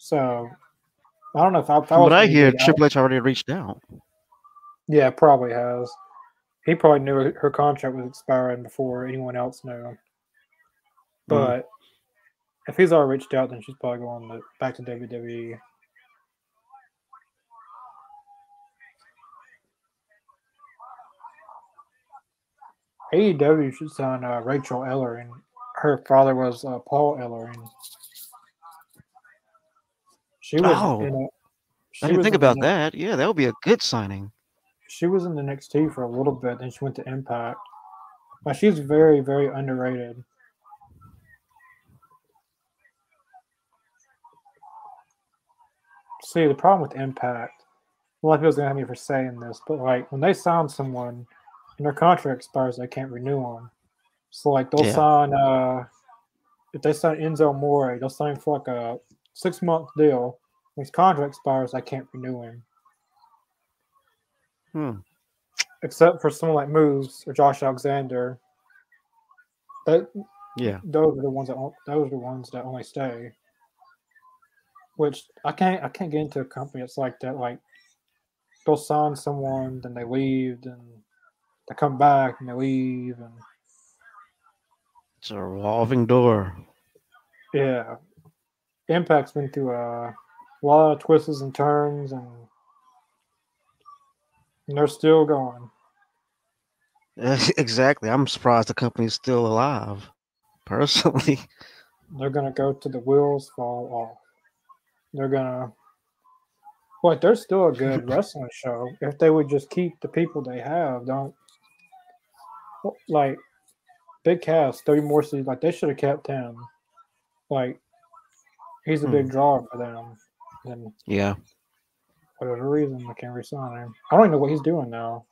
Speaker 2: So I don't know if I. If
Speaker 1: I but I hear Triple H already reached out.
Speaker 2: Yeah, probably has. He probably knew her contract was expiring before anyone else knew. Hmm. But mm. if he's already reached out, then she's probably going to, back to WWE. AEW should sign uh, Rachel Ellering. Her father was uh, Paul Ellering.
Speaker 1: She was oh, in a, I didn't think about that. Yeah, that would be a good signing.
Speaker 2: She was in the NXT for a little bit, then she went to Impact. But she's very, very underrated. See, the problem with Impact, a lot of people's gonna have me for saying this, but like when they sign someone – and their contract expires, they can't renew them. So like they'll yeah. sign uh if they sign Enzo Amore, they'll sign for like a six month deal. When his contract expires, I can't renew him.
Speaker 1: Hmm.
Speaker 2: Except for someone like Moose or Josh Alexander. That
Speaker 1: yeah,
Speaker 2: those are the ones that those are the ones that only stay. Which I can't I can't get into a company that's like that. Like they'll sign someone, then they leave, and they come back and they leave and
Speaker 1: it's a revolving door.
Speaker 2: Yeah. Impact's been through uh, a lot of twists and turns and, and they're still going.
Speaker 1: Exactly. I'm surprised the company's still alive. Personally.
Speaker 2: They're gonna go to the wheels fall off. They're gonna but they're still a good wrestling show. If they would just keep the people they have, don't like big cast, thirty more seasons. Like they should have kept him. Like he's a hmm. big draw for them. And
Speaker 1: yeah,
Speaker 2: whatever reason, they can't resign him. I don't even know what he's doing now.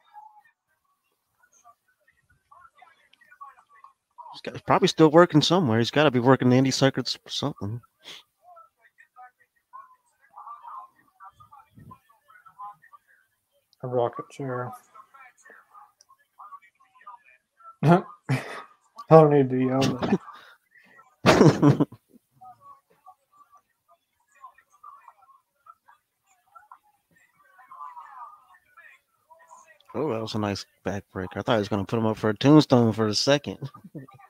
Speaker 1: He's, got, he's probably still working somewhere. He's got to be working circuits or something.
Speaker 2: A rocket chair. I don't need to yell
Speaker 1: oh, that was a nice backbreaker. I thought he was going to put him up for a tombstone for a second.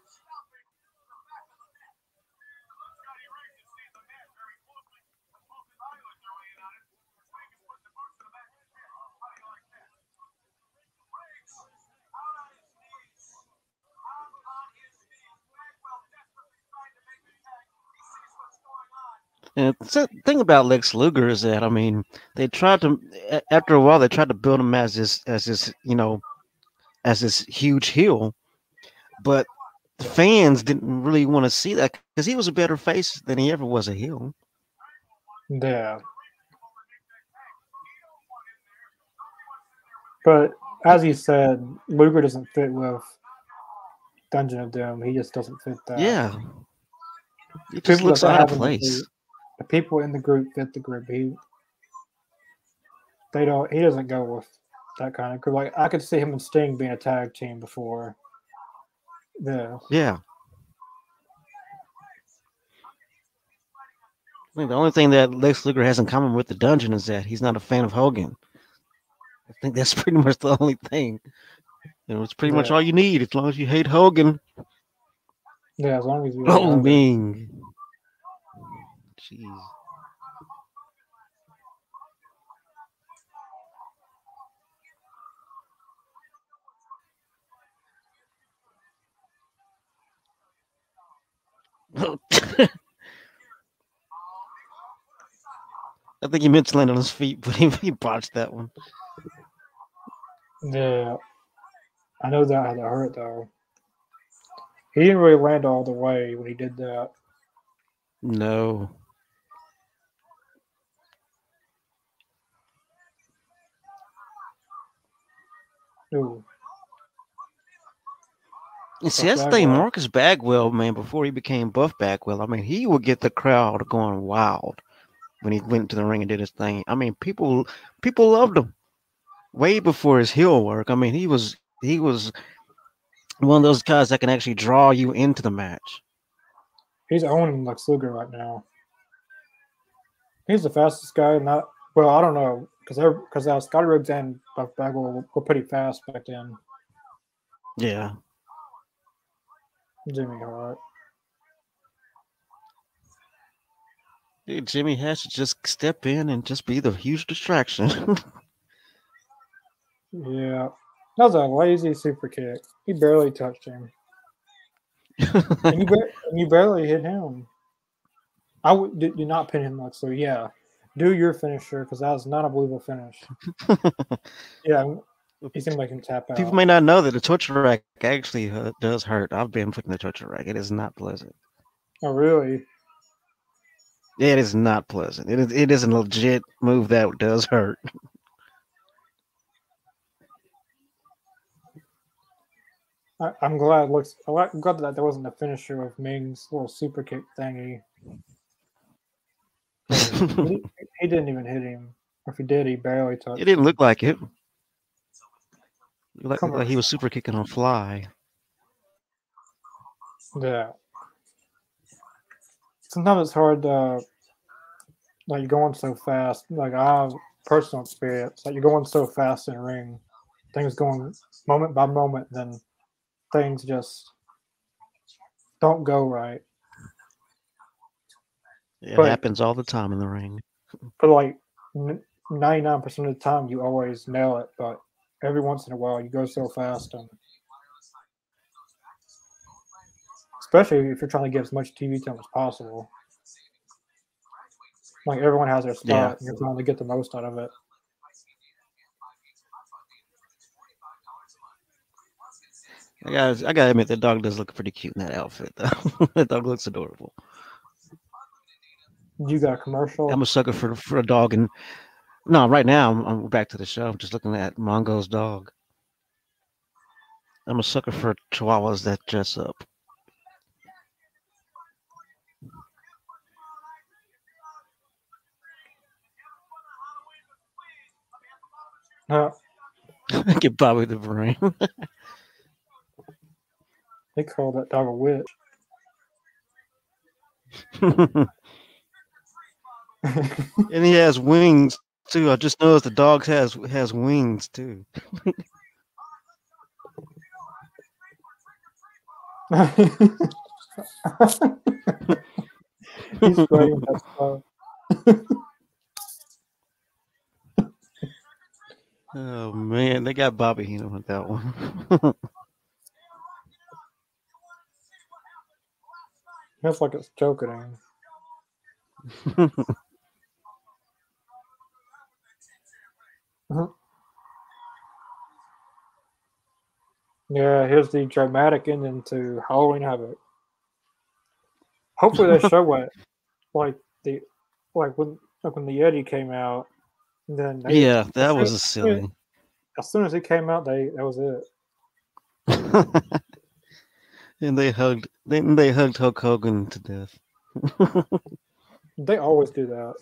Speaker 1: And the thing about Lex Luger is that I mean, they tried to after a while they tried to build him as this as this you know as this huge heel, but fans didn't really want to see that because he was a better face than he ever was a heel.
Speaker 2: Yeah. But as you said, Luger doesn't fit with Dungeon of Doom. He just doesn't fit that.
Speaker 1: Yeah. It just looks out of place.
Speaker 2: The, the, people in the group fit the group. He they don't he doesn't go with that kind of group. like I could see him and Sting being a tag team before. Yeah.
Speaker 1: Yeah. I think the only thing that Lex Luger has in common with the dungeon is that he's not a fan of Hogan. I think that's pretty much the only thing. You know, it's pretty yeah. much all you need as long as you hate Hogan.
Speaker 2: Yeah, as long as you.
Speaker 1: Meng. Jeez. I think he meant to land on his feet, but he, he botched that one.
Speaker 2: Yeah. I know that had to hurt though. He didn't really land all the way when he did that.
Speaker 1: No.
Speaker 2: Ooh.
Speaker 1: You see, that's the thing. Marcus Bagwell, man, before he became Buff Bagwell, I mean, he would get the crowd going wild when he went to the ring and did his thing. I mean, people people loved him way before his heel work. I mean, he was he was one of those guys that can actually draw you into the match.
Speaker 2: He's owning Lex Luger right now. He's the fastest guy. Not well, I don't know because because uh, Scotty Rhodes and Buff Bagwell were, were pretty fast back then.
Speaker 1: Yeah.
Speaker 2: Jimmy Hart.
Speaker 1: Dude, Jimmy has to just step in and just be the huge distraction.
Speaker 2: yeah. That was a lazy super kick. He barely touched him. and, you ba- and, you barely hit him. I would do not pin him. So yeah, do your finisher because that was not a believable finish. yeah, he's gonna make him tap out.
Speaker 1: People may not know that the torture rack actually uh, does hurt. I've been putting the torture rack. It is not pleasant.
Speaker 2: Oh really?
Speaker 1: It is not pleasant. It is. It is a legit move that does hurt.
Speaker 2: I, am glad it looks. I'm glad that there wasn't a finisher of Meng's little super kick thingy. He, he, didn't even hit him. Or if he did, he barely touched.
Speaker 1: It didn't look like it. Like, like he was super kicking on fly.
Speaker 2: Yeah. Sometimes it's hard to, like, going so fast. Like, I have personal experience. Like, you're going so fast in a ring, things going moment by moment, then things just don't go right.
Speaker 1: It but, happens all the time in the ring.
Speaker 2: But like ninety nine percent of the time, you always nail it. But every once in a while, you go so fast, and especially if you're trying to get as much TV time as possible. Like everyone has their spot, yeah. and you're trying to get the most out of it.
Speaker 1: I gotta, I gotta admit, the dog does look pretty cute in that outfit. Though that dog looks adorable.
Speaker 2: You got a commercial?
Speaker 1: I'm a sucker for for a dog, and no, right now I'm, I'm back to the show. I'm just looking at Mongo's dog. I'm a sucker for chihuahuas that dress up.
Speaker 2: Uh,
Speaker 1: Get Bobby the brain.
Speaker 2: They call that dog a witch.
Speaker 1: and he has wings too. I just noticed the dog has has wings too. He's spraying that stuff. oh man, they got Bobby Heenan with that one.
Speaker 2: That's like it's choking him. Yeah, here's the dramatic ending to Halloween Havoc. Hopefully they show it, like the like when like when the Yeti came out. Then they,
Speaker 1: yeah, that was a silly.
Speaker 2: As soon as it came out, they that was it.
Speaker 1: and they hugged. Then they hugged Hulk Hogan to death.
Speaker 2: they always do that,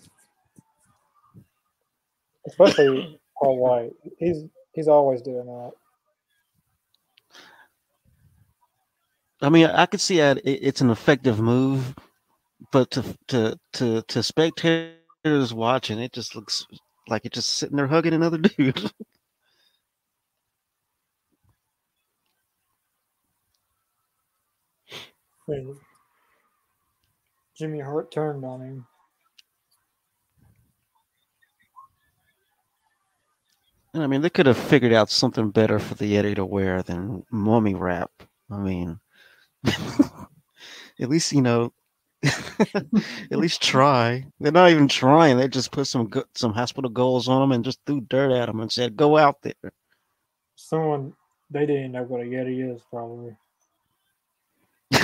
Speaker 2: especially Paul White. He's he's always doing that.
Speaker 1: I mean, I could see that it's an effective move, but to to to to spectators watching, it just looks like it's just sitting there hugging another dude.
Speaker 2: Jimmy Hart turned on him.
Speaker 1: And I mean, they could have figured out something better for the Yeti to wear than mummy wrap. I mean, at least you know at least try. They're not even trying. They just put some good some hospital goals on them and just threw dirt at them and said go out there.
Speaker 2: Someone they didn't know what a yeti is probably.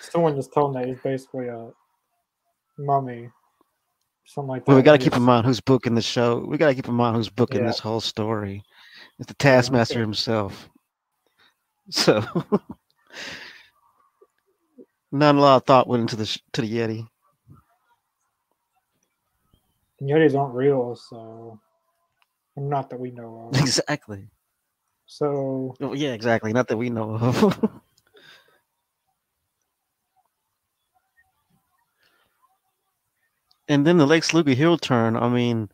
Speaker 2: Someone just told them that it's basically a mummy something like that
Speaker 1: well, we got to keep in mind who's booking the show we got to keep in mind who's booking yeah. this whole story it's the taskmaster himself so not a lot of thought went into the to the Yeti.
Speaker 2: Yetis aren't real, so not that we know
Speaker 1: of. Exactly.
Speaker 2: So
Speaker 1: oh, yeah, exactly. Not that we know of. and then the Lex Luger heel turn. I mean,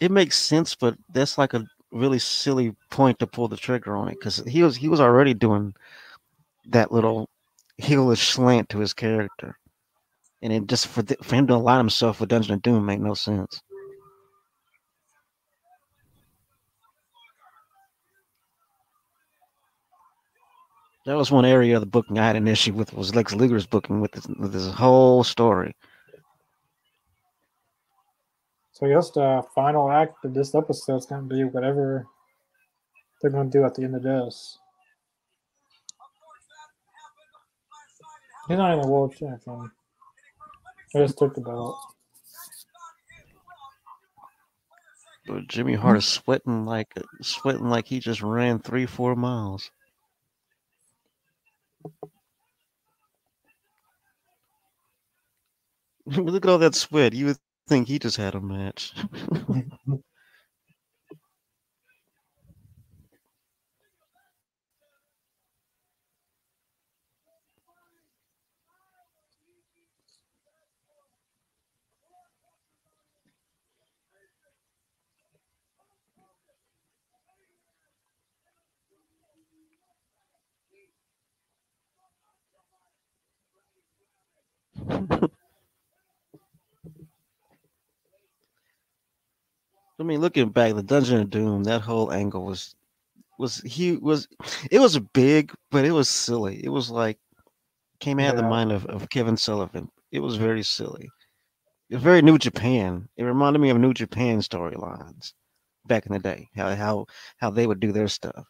Speaker 1: it makes sense, but that's like a really silly point to pull the trigger on it because he was he was already doing that little heelish slant to his character, and it just for for him to align himself with Dungeon of Doom made no sense. That was one area of the booking I had an issue with was Lex Luger's booking with this, with this whole story.
Speaker 2: So I guess the final act of this episode is going to be whatever they're going to do at the end of this. He's not even a world champion. He just took the belt.
Speaker 1: But Jimmy Hart is sweating like sweating like he just ran three, four miles. Look at all that sweat. You would think he just had a match. I mean, looking back, the Dungeon of Doom, that whole angle was was he was it was big, but it was silly. It was like came out yeah. of the mind of, of Kevin Sullivan. It was very silly. It was very New Japan. It reminded me of New Japan storylines back in the day. How how how they would do their stuff.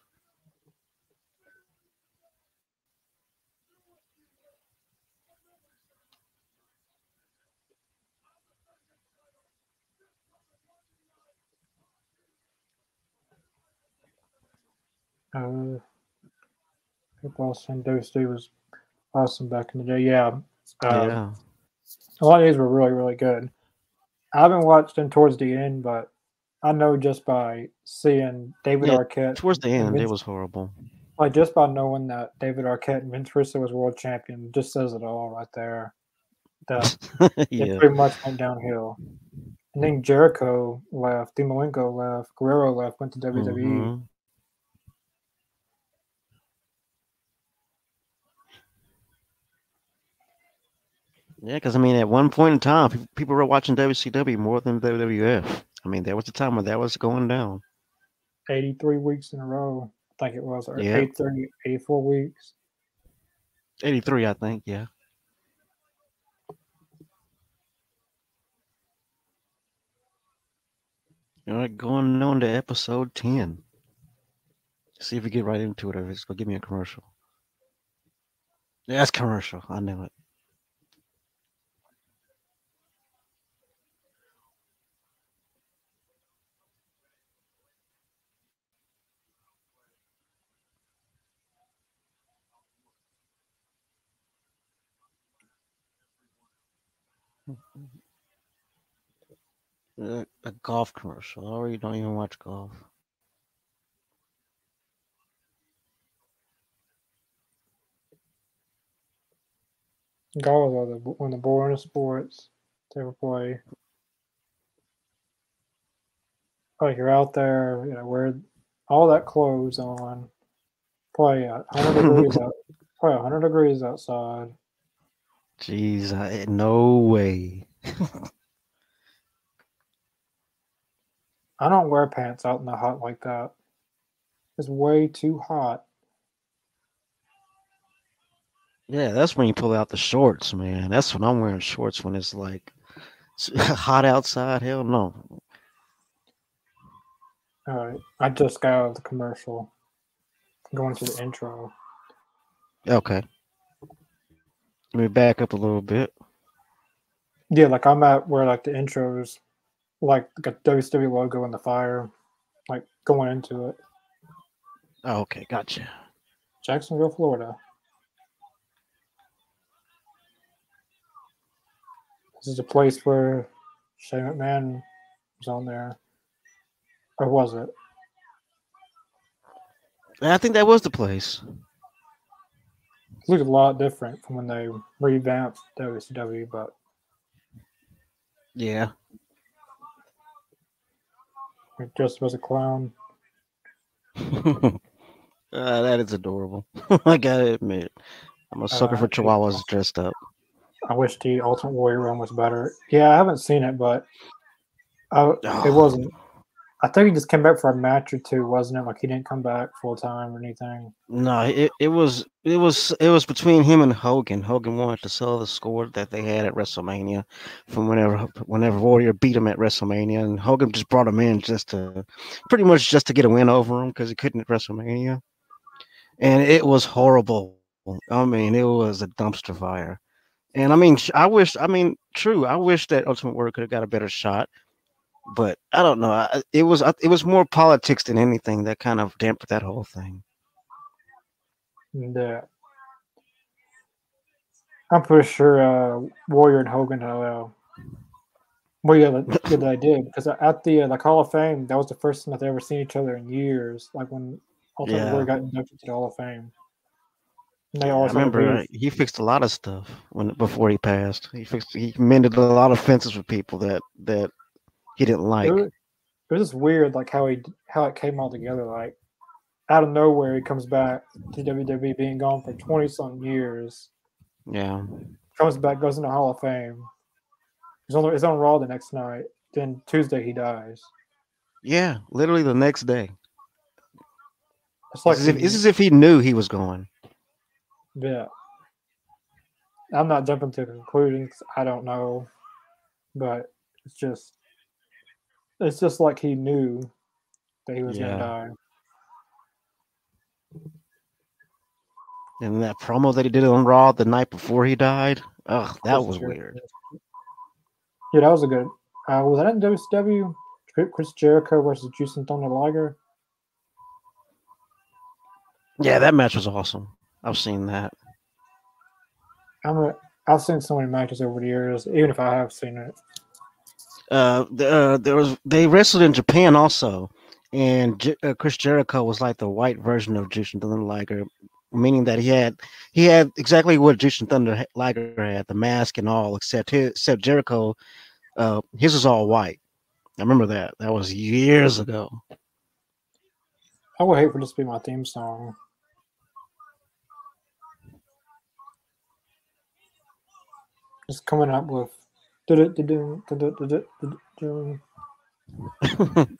Speaker 2: Uh, Boss and Dosey was awesome back in the day. Yeah. Um,
Speaker 1: yeah.
Speaker 2: A lot of these were really, really good. I haven't watched them towards the end, but I know just by seeing David yeah, Arquette.
Speaker 1: Towards the end, Vince, it was horrible.
Speaker 2: Like just by knowing that David Arquette and Vince Russo was world champion just says it all right there. That yeah. it pretty much went downhill. And then Jericho left, Dean Malenko left, Guerrero left, went to WWE. Mm-hmm.
Speaker 1: Yeah, because I mean, at one point in time, people were watching WCW more than WWF. I mean, there was a time when that was going down.
Speaker 2: 83 weeks in a row, I think it was, or yeah. 83, 84 weeks.
Speaker 1: 83, I think, yeah. All right, going on to episode 10. See if we get right into it. Or just go give me a commercial. Yeah, that's commercial. I knew it. A golf commercial. I already don't even watch golf.
Speaker 2: Golf are the, one of the boring sports to ever play. Like you're out there, you know, wear all that clothes on, play at 100 degrees out, play 100 degrees outside.
Speaker 1: Jeez, I, no way.
Speaker 2: I don't wear pants out in the hot like that. It's way too hot.
Speaker 1: Yeah, that's when you pull out the shorts, man. That's when I'm wearing shorts when it's like hot outside. Hell no.
Speaker 2: All right, I just got out of the commercial. Going to the intro.
Speaker 1: Okay. Let me back up a little bit.
Speaker 2: Yeah, like I'm at where like the intros, like the WCW logo in the fire, like going into it.
Speaker 1: Oh, okay, gotcha.
Speaker 2: Jacksonville, Florida. This is a place where Shane McMahon was on there. Or was it?
Speaker 1: I think that was the place.
Speaker 2: It looked a lot different from when they revamped WCW, but
Speaker 1: Yeah.
Speaker 2: It just was a clown.
Speaker 1: uh, that is adorable. I gotta admit. I'm a sucker
Speaker 2: Uh,
Speaker 1: for chihuahuas dressed up.
Speaker 2: I wish the Ultimate Warrior run was better. Yeah, I haven't seen it, but I, it
Speaker 1: Oh.
Speaker 2: wasn't. I think he just came back for a match or two, wasn't it? Like he didn't come back full time or anything.
Speaker 1: No, it, it was it was it was between him and Hogan. Hogan wanted to sell the score that they had at WrestleMania from whenever whenever Warrior beat him at WrestleMania, and Hogan just brought him in just to pretty much just to get a win over him because he couldn't at WrestleMania, and it was horrible. I mean, it was a dumpster fire, and I mean, I wish, I mean, true, I wish that Ultimate Warrior could have got a better shot, but I don't know. I, it was it was more politics than anything that kind of dampened that whole thing.
Speaker 2: Uh, I'm pretty sure uh, Warrior and Hogan. Uh, well, yeah, that, yeah, they did because at the uh, like Hall of Fame, that was the first time that they ever seen each other in years. Like when Ultimate
Speaker 1: Yeah.
Speaker 2: Warrior got inducted to the Hall of Fame. And they
Speaker 1: I
Speaker 2: always
Speaker 1: remember uh, he fixed a lot of stuff when before he passed. He fixed he mended a lot of fences with people that that he didn't like.
Speaker 2: it, was, it was just weird, like how he how it came all together. Like out of nowhere, he comes back to WWE, being gone for twenty some years.
Speaker 1: Yeah.
Speaker 2: Comes back, goes in the Hall of Fame. He's on he's on Raw the next night. Then Tuesday he dies.
Speaker 1: Yeah, literally the next day.
Speaker 2: It's like
Speaker 1: It's as if,
Speaker 2: he-
Speaker 1: it's as if he knew he was going.
Speaker 2: yeah. I'm not jumping to conclusions. I don't know, but it's just it's just like he knew that he was
Speaker 1: Yeah.
Speaker 2: gonna die.
Speaker 1: And that promo that he did on Raw the night before he died. Ugh, that
Speaker 2: Chris
Speaker 1: was
Speaker 2: Jer-
Speaker 1: weird.
Speaker 2: Yeah, that was a good. Uh, was that in WCW? Chris Jericho versus Jushin Thunder Liger.
Speaker 1: Yeah, that match was awesome. I've seen that.
Speaker 2: I'm a, I've seen so many matches over the years, even if I have seen it.
Speaker 1: Uh, uh, there was they wrestled in Japan also, and J- uh, Chris Jericho was like the white version of Jushin Thunder Liger, meaning that he had he had exactly what Jushin Thunder Liger had, the mask and all, except his, except Jericho, uh, his was all white. I remember that. That was years ago.
Speaker 2: I would hate for this to be my theme song. Just coming up with.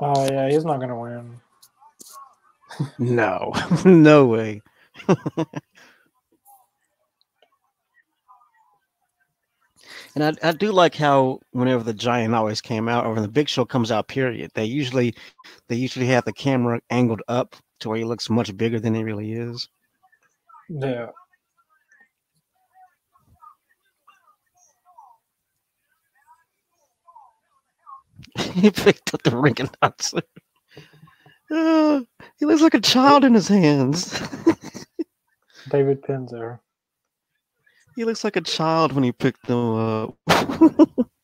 Speaker 2: Oh yeah, he's not gonna win.
Speaker 1: no, no way. and I, I do like how whenever the giant always came out, or when the big show comes out, period, they usually they usually have the camera angled up to where he looks much bigger than he really is.
Speaker 2: Yeah.
Speaker 1: he picked up the ring announcer. Uh, he looks like a child in his hands.
Speaker 2: David Penzer.
Speaker 1: He looks like a child when he picked them up.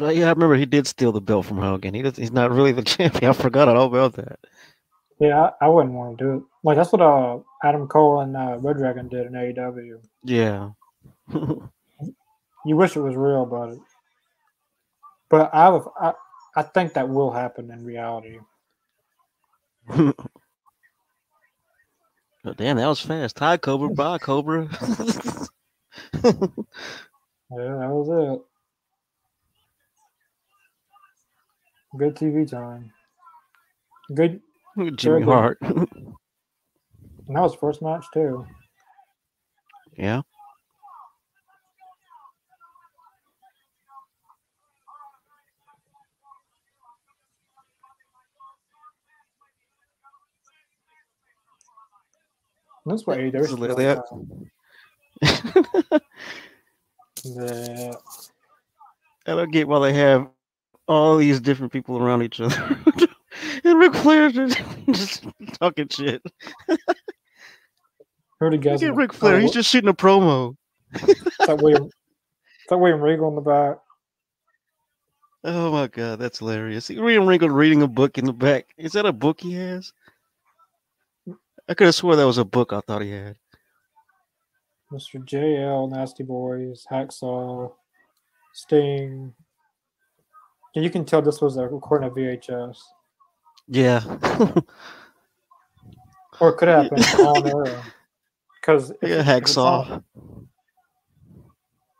Speaker 1: Yeah, I remember he did steal the belt from Hogan. He does, he's not really the champion. I forgot all about that.
Speaker 2: Yeah, I, I wouldn't want to do it. Like that's what uh Adam Cole and uh, Red Dragon did in AEW.
Speaker 1: Yeah.
Speaker 2: You wish it was real, but but I have, I I think that will happen in reality.
Speaker 1: oh, damn, that was fast. Hi, Cobra. Bye, Cobra.
Speaker 2: Yeah, that was it. Good TV time. Good.
Speaker 1: Jimmy
Speaker 2: good.
Speaker 1: Hart.
Speaker 2: And that was first match too.
Speaker 1: yeah.
Speaker 2: That's what AEW.
Speaker 1: Is literally it.
Speaker 2: The
Speaker 1: I don't get why they have all these different people around each other. and Ric Flair just, just talking shit.
Speaker 2: heard a
Speaker 1: Look at Ric Flair. He's just shooting a promo.
Speaker 2: that William. Is that William Regal in the back?
Speaker 1: Oh my god, that's hilarious. See William Regal reading a book in the back. Is that a book he has? I could have swore that was a book I thought he had.
Speaker 2: Mr. JL, Nasty Boys, Hacksaw, Sting. Yeah, you can tell this was a recording of VHS.
Speaker 1: Yeah.
Speaker 2: Or it could have been on air. Because
Speaker 1: yeah, hacksaw.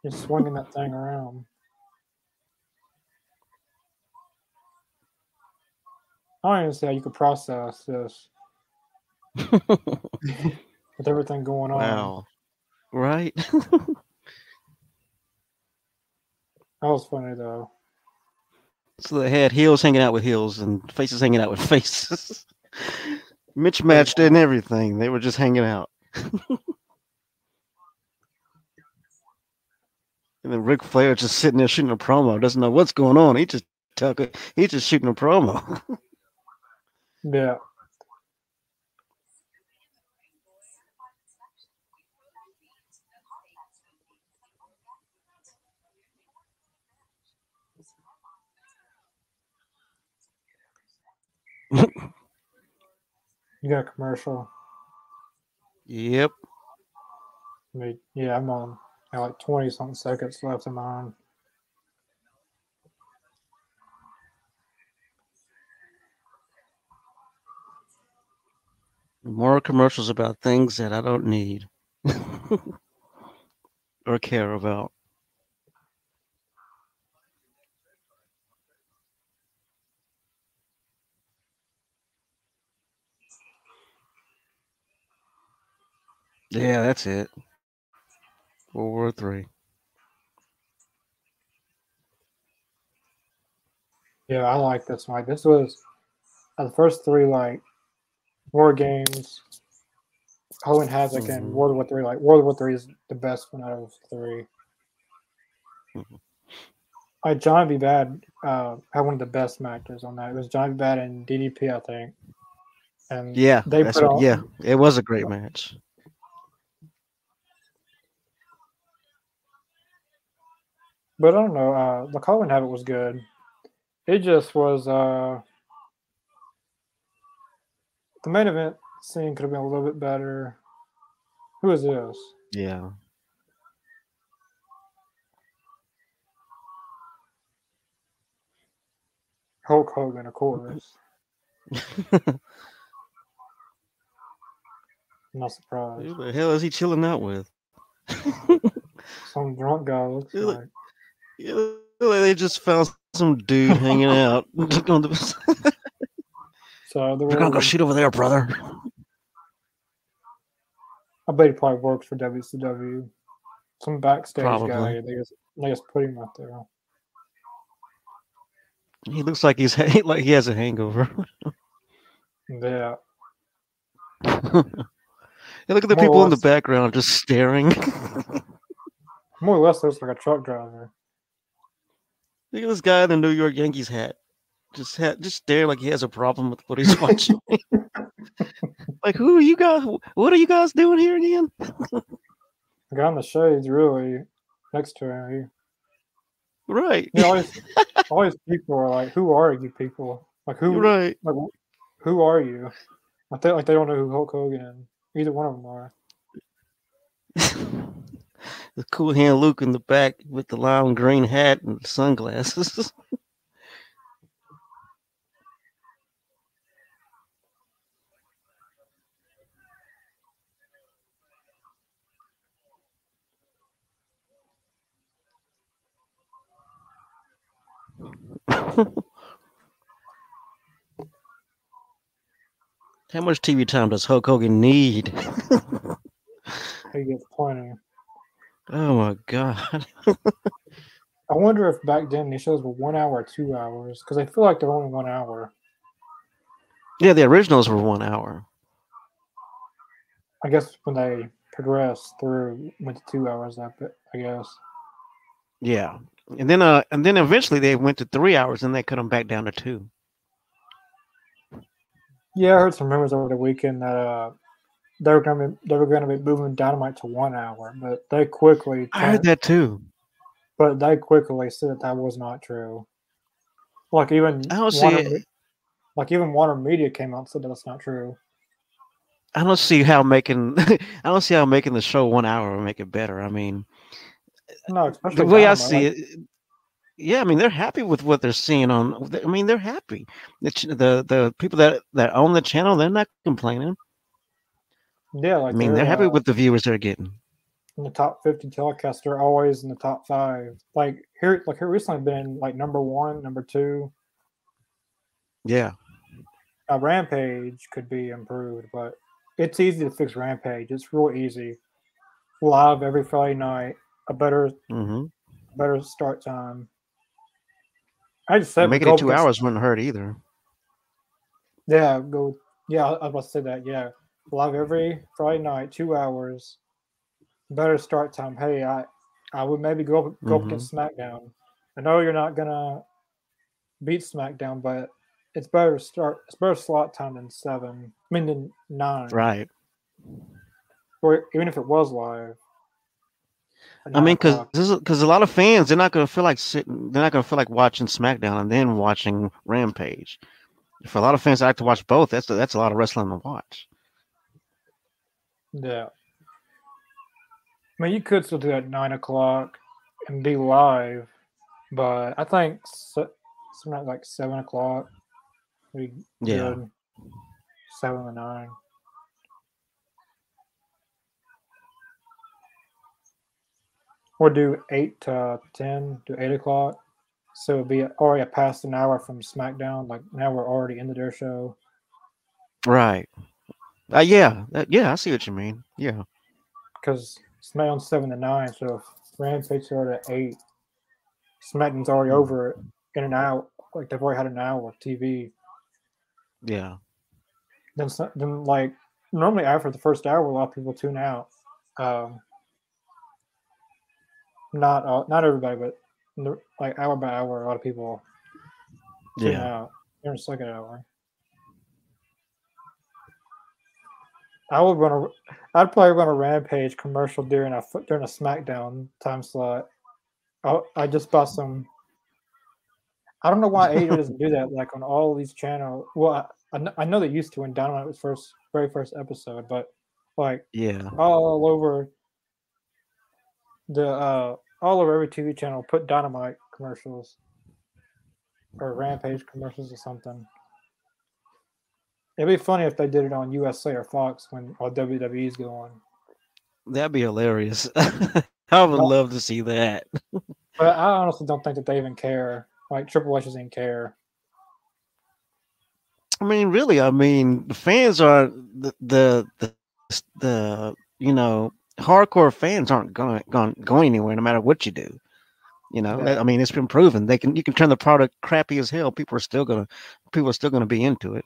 Speaker 2: you're swinging that thing around. I don't even see how you could process this with everything going on.
Speaker 1: wow. Right?
Speaker 2: That was funny though.
Speaker 1: So they had heels hanging out with heels and faces hanging out with faces. Mitch matched and everything. They were just hanging out. and then Ric Flair just sitting there shooting a promo, doesn't know what's going on. He just talking, he's just shooting a promo.
Speaker 2: Yeah. You got a commercial.
Speaker 1: yep.
Speaker 2: I mean, yeah, I'm on I got like 20 something seconds left in mine.
Speaker 1: More commercials about things that I don't need or care about. Yeah, that's it. World War Three.
Speaker 2: Yeah, I like this one. This was uh, the first three like war games. Hogan Havoc
Speaker 1: Mhm.
Speaker 2: and World War Three. Like World War Three is the best one out of 3
Speaker 1: Mhm.
Speaker 2: Like John B. Badd uh, had one of the best matches on that. It was John B. Badd and DDP, I think. And
Speaker 1: Yeah,
Speaker 2: They
Speaker 1: that's
Speaker 2: put
Speaker 1: what,
Speaker 2: on-
Speaker 1: yeah. It was a great match.
Speaker 2: But I don't know. Uh, the Colin Habit was good. It just was. Uh, the main event scene could have been a little bit better. Who is this?
Speaker 1: Yeah.
Speaker 2: Hulk Hogan, of course. Not surprised.
Speaker 1: Who the hell is he chilling out with?
Speaker 2: Some drunk guy looks like.
Speaker 1: Yeah, they just found some dude hanging out. on the,
Speaker 2: So the
Speaker 1: We're gonna go shoot over there, brother.
Speaker 2: I bet he probably works for WCW. Some backstage
Speaker 1: Probably.
Speaker 2: guy. They just they just put him out there.
Speaker 1: He looks like he's ha- like he has a hangover.
Speaker 2: Yeah.
Speaker 1: Hey, look at the
Speaker 2: More
Speaker 1: people in the background just staring.
Speaker 2: More or less looks like a truck driver.
Speaker 1: Look at this guy in the New York Yankees hat. Just hat, just stare like he has a problem with what he's watching. like, who are you guys? What are you guys doing here again?
Speaker 2: The guy in the shades really next to him.
Speaker 1: Right,
Speaker 2: you know, all, these, all these people are like, "Who are you people? Like who?
Speaker 1: right.
Speaker 2: Like who are you?" Like they like they don't know who Hulk Hogan is. Either one of them are.
Speaker 1: the cool hand Luke in the back with the lime green hat and sunglasses. How much TV time does Hulk Hogan need?
Speaker 2: He gets plenty.
Speaker 1: Oh my god.
Speaker 2: I wonder if back then these shows were one hour or two hours because I feel like they're only one hour.
Speaker 1: Yeah, the originals were one hour.
Speaker 2: I guess when they progressed through went to two hours. I guess.
Speaker 1: Yeah. And then uh and then eventually they went to three hours and they cut them back down to two.
Speaker 2: Yeah, I heard some rumors over the weekend that uh, they were gonna be they were gonna be moving Dynamite to one hour, but they quickly
Speaker 1: I heard that too.
Speaker 2: but they quickly said that that was not true. Like even
Speaker 1: I don't see it.
Speaker 2: Like even Warner Media came out and said that's not true.
Speaker 1: I don't see how making I don't see how making the show one hour will make it better. I mean,
Speaker 2: No,
Speaker 1: the way I see
Speaker 2: like,
Speaker 1: it, yeah, I mean they're happy with what they're seeing on. I mean they're happy. The the the people that that own the channel, they're not complaining.
Speaker 2: Yeah, like
Speaker 1: I mean they're happy
Speaker 2: uh,
Speaker 1: with the viewers they're getting.
Speaker 2: in the top fifty telecasts. They're always in the top five. Like here, like here recently been like number one, number two.
Speaker 1: Yeah,
Speaker 2: Now Rampage could be improved, but it's easy to fix Rampage. It's real easy. Live every Friday night, a better
Speaker 1: hmm
Speaker 2: better start time. I just said
Speaker 1: making
Speaker 2: go
Speaker 1: it two hours wouldn't hurt either.
Speaker 2: Yeah, go. Yeah, I I was about to say that. Yeah, live every Friday night, two hours. Better start time. Hey, I, I would maybe go up, go up
Speaker 1: Mhm.
Speaker 2: against SmackDown. I know you're not gonna beat SmackDown, but it's better start. It's better slot time than seven. I mean, than nine.
Speaker 1: Right.
Speaker 2: Or even if it was live.
Speaker 1: I mean, because because a lot of fans they're not gonna feel like sitting, they're not gonna feel like watching SmackDown and then watching Rampage. For a lot of fans that like to watch both, that's a, that's a lot of wrestling to watch.
Speaker 2: Yeah. I mean, you could still do that at nine o'clock and be live, but I think se- something like seven o'clock. be
Speaker 1: Yeah.
Speaker 2: good. Seven to nine. Or do eight to ten to eight o'clock. So it'd be already past an hour from SmackDown. Like now we're already into their show.
Speaker 1: Right. Uh, yeah. That, yeah. I see what you mean. Yeah.
Speaker 2: because SmackDown's seven to nine. So if Rampage started at eight, SmackDown's already over in an hour. Like they've already had an hour of TV.
Speaker 1: Yeah.
Speaker 2: Then, then like normally after the first hour, a lot of people tune out. Um, not all, not everybody, but the- like hour by hour, a lot of people tune
Speaker 1: Yeah.
Speaker 2: out during the second hour. I would run a, I'd probably run a Rampage commercial during a during a SmackDown time slot. I I just bought some. I don't know why AEW doesn't do that. Like on all these channels. Well, I, I I know they used to when Dynamite was first very first episode, but like
Speaker 1: Yeah.
Speaker 2: all over the uh all over every TV channel put Dynamite commercials or Rampage commercials or something. It'd be funny if they did it on USA or Fox when all WWE's going.
Speaker 1: That'd be hilarious. I would love to see that.
Speaker 2: But I honestly don't think that they even care. Like Triple H doesn't care.
Speaker 1: I mean, really, I mean, the fans are the the the, the you know hardcore fans aren't going going going anywhere no matter what you do. You know,
Speaker 2: Yeah.
Speaker 1: I mean, it's been proven they can you can turn the product crappy as hell. People are still gonna people are still gonna be into it.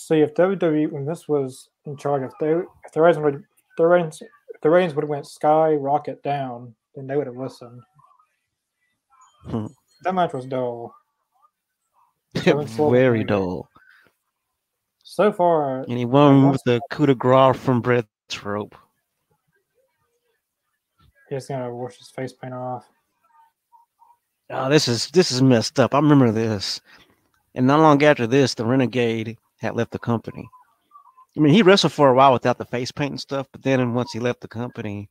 Speaker 2: See, if WWE when this was in charge, if they if the ratings would the ratings if the ratings would have went sky rocket down, then they would have listened.
Speaker 1: Hmm.
Speaker 2: That match was dull.
Speaker 1: Very dull.
Speaker 2: So far,
Speaker 1: And he won with the coup de grace from Brett's rope.
Speaker 2: he's gonna wash his face paint off.
Speaker 1: Oh, this is this is messed up. I remember this. And not long after this, the Renegade had left the company. I mean, he wrestled for a while without the face paint and stuff, but then once he left the company,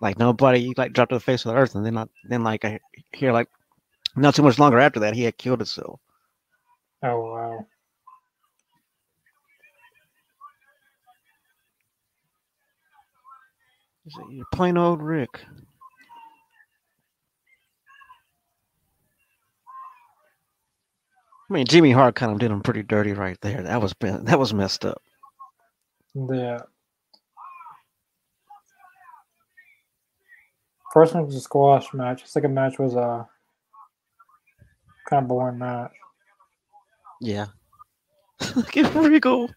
Speaker 1: like nobody like dropped to the face of the earth, and then not then like I hear like not too much longer after that, he had killed himself.
Speaker 2: Oh wow.
Speaker 1: Is it You're plain old Rick. I mean, Jimmy Hart kind of did him pretty dirty right there. That was been- that was messed up.
Speaker 2: Yeah. First one was a squash match. Second match was a kind of boring match.
Speaker 1: Yeah. Look at Regal,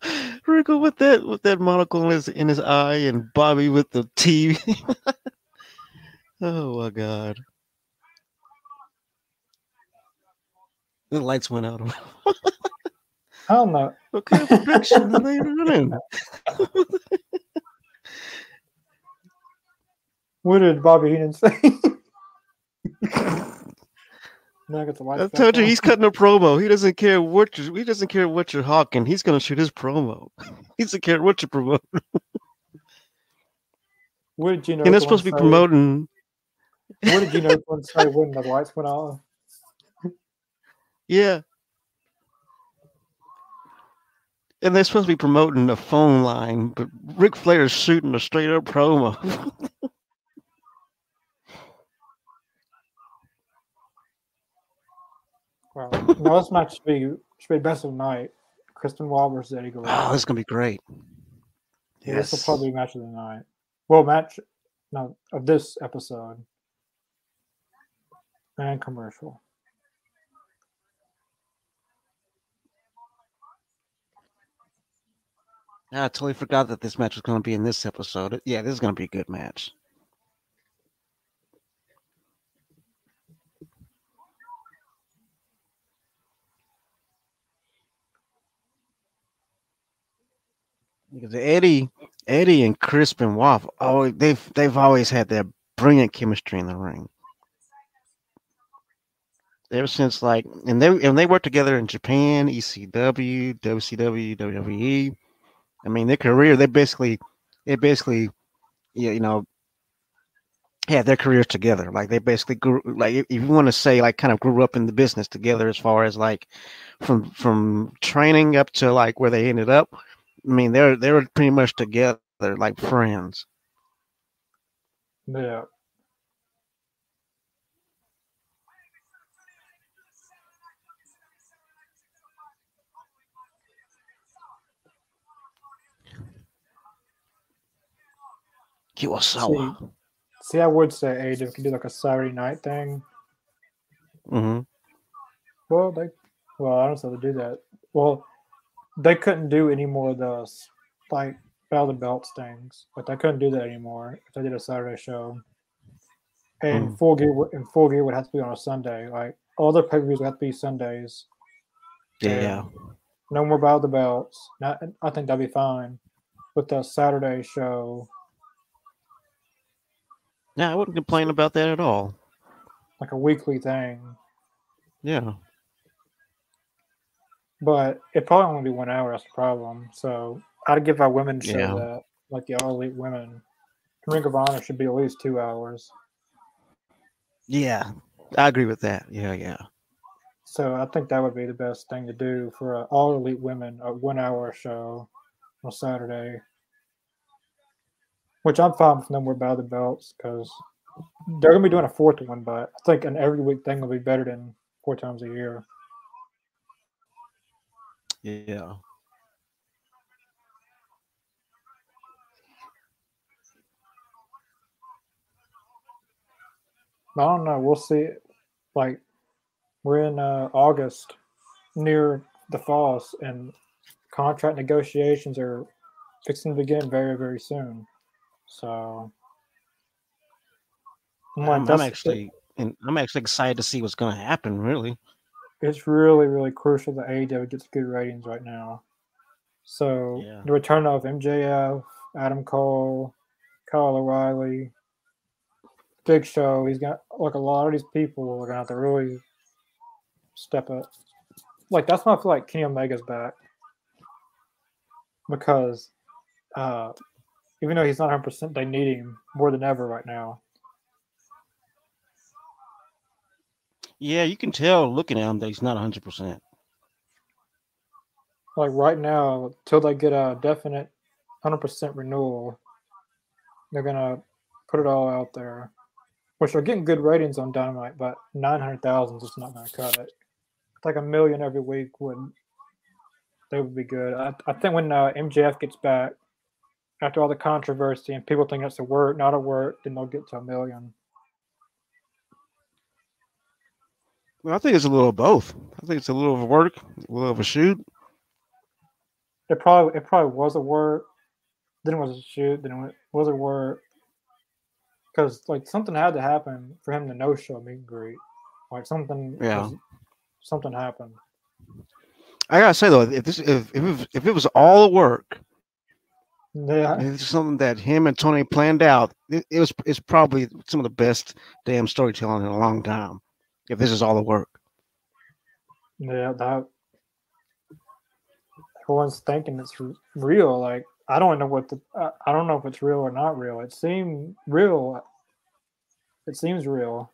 Speaker 1: Regal with that with that monocle in his in his eye, and Bobby with the T. oh my God! The lights went out.
Speaker 2: I don't know.
Speaker 1: what kind of production are they running?
Speaker 2: What did Bobby Heenan say? now I got the lights
Speaker 1: I told you
Speaker 2: on.
Speaker 1: he's cutting a promo. He doesn't care what you, he doesn't care what you're hawking. He's gonna shoot his promo. He doesn't care what you promote.
Speaker 2: What did you know?
Speaker 1: And they're supposed to be promoting.
Speaker 2: What did you know? One say when the lights went off?
Speaker 1: Yeah. And they're supposed to be promoting a phone line, but Ric Flair's shooting a straight up promo.
Speaker 2: Well, no, this match should be should be best of the night. Chris Benoit versus Eddie Guerrero.
Speaker 1: oh, this is gonna be great.
Speaker 2: Yeah, This will probably be match of the night. Well, match no of this episode and commercial.
Speaker 1: I totally forgot that this match was gonna be in this episode. Yeah, this is gonna be a good match. Because Eddie, Eddie and Chris Benoit, oh, they've they've always had that brilliant chemistry in the ring. Ever since like, and they and they worked together in Japan, ECW, WCW, WWE. I mean, their career, they basically, they basically, you know, had their careers together. Like they basically grew, like if you want to say, like kind of grew up in the business together, as far as like from from training up to like where they ended up. I mean, they're they were pretty much together, like friends.
Speaker 2: Yeah.
Speaker 1: Kurosawa.
Speaker 2: See, I would say AEW could do like a Saturday night thing.
Speaker 1: hmm
Speaker 2: Well, they, well, I don't know how to do that. Well, they couldn't do any more of those like Battle of the Belts things, but they couldn't do that anymore if they did a Saturday show. And
Speaker 1: Mm.
Speaker 2: full gear, would- and full gear would have to be on a Sunday. Like all the pay per views would have to be Sundays.
Speaker 1: Yeah.
Speaker 2: Yeah. No more Battle of the Belts. Not, I think that'd be fine. With the Saturday show,
Speaker 1: Yeah, I wouldn't complain about that at all.
Speaker 2: like a weekly thing.
Speaker 1: Yeah.
Speaker 2: But it probably only be one hour. That's the problem. So I'd give our women show
Speaker 1: Yeah.
Speaker 2: that, like the All Elite Women. Ring of Honor should be at least two hours.
Speaker 1: Yeah. I agree with that. Yeah, yeah.
Speaker 2: So I think that would be the best thing to do for a All Elite Women, a one hour show on Saturday. Which I'm fine with no more of the Belts because they're gonna be doing a fourth one, but I think an every week thing will be better than four times a year.
Speaker 1: Yeah.
Speaker 2: I don't know. We'll see. Like we're in uh, August, near the falls, and contract negotiations are fixing to begin very, very soon. So
Speaker 1: I'm, I'm actually, and I'm actually excited to see what's going to happen. Really,
Speaker 2: it's really, really crucial that AEW gets good ratings right now. So
Speaker 1: Yeah.
Speaker 2: the return of MJF, Adam Cole, Kyle O'Reilly, Big Show. He's got like a lot of these people are gonna have to really step up. Like that's why I feel like Kenny Omega's back because uh, even though he's not 100, percent they need him more than ever right now.
Speaker 1: yeah, you can tell looking at him that he's not 100. percent
Speaker 2: Like right now, till they get a definite 100% renewal, they're gonna put it all out there, which are getting good ratings on Dynamite, but 900,000 is just not gonna cut it. It's Like a million every week would they would be good. I, I think when uh, MJF gets back after all the controversy and people think it's a work, not a work, then they'll get to a million.
Speaker 1: Well, I think it's a little of both. I think it's a little of a work, a little of a shoot.
Speaker 2: It probably it probably was a work, then it was a shoot, then it was a work. Because like something had to happen for him to no show meet and greet. Like something
Speaker 1: Yeah.
Speaker 2: was- something happened.
Speaker 1: I gotta say though, if this if if if it was all a work,
Speaker 2: Yeah.
Speaker 1: it's something that him and Tony planned out, it, it was it's probably some of the best damn storytelling in a long time. If this is all the work,
Speaker 2: Yeah, that everyone's thinking it's real. Like I don't know what the I I don't know if it's real or not real. It seemed real. It seems real.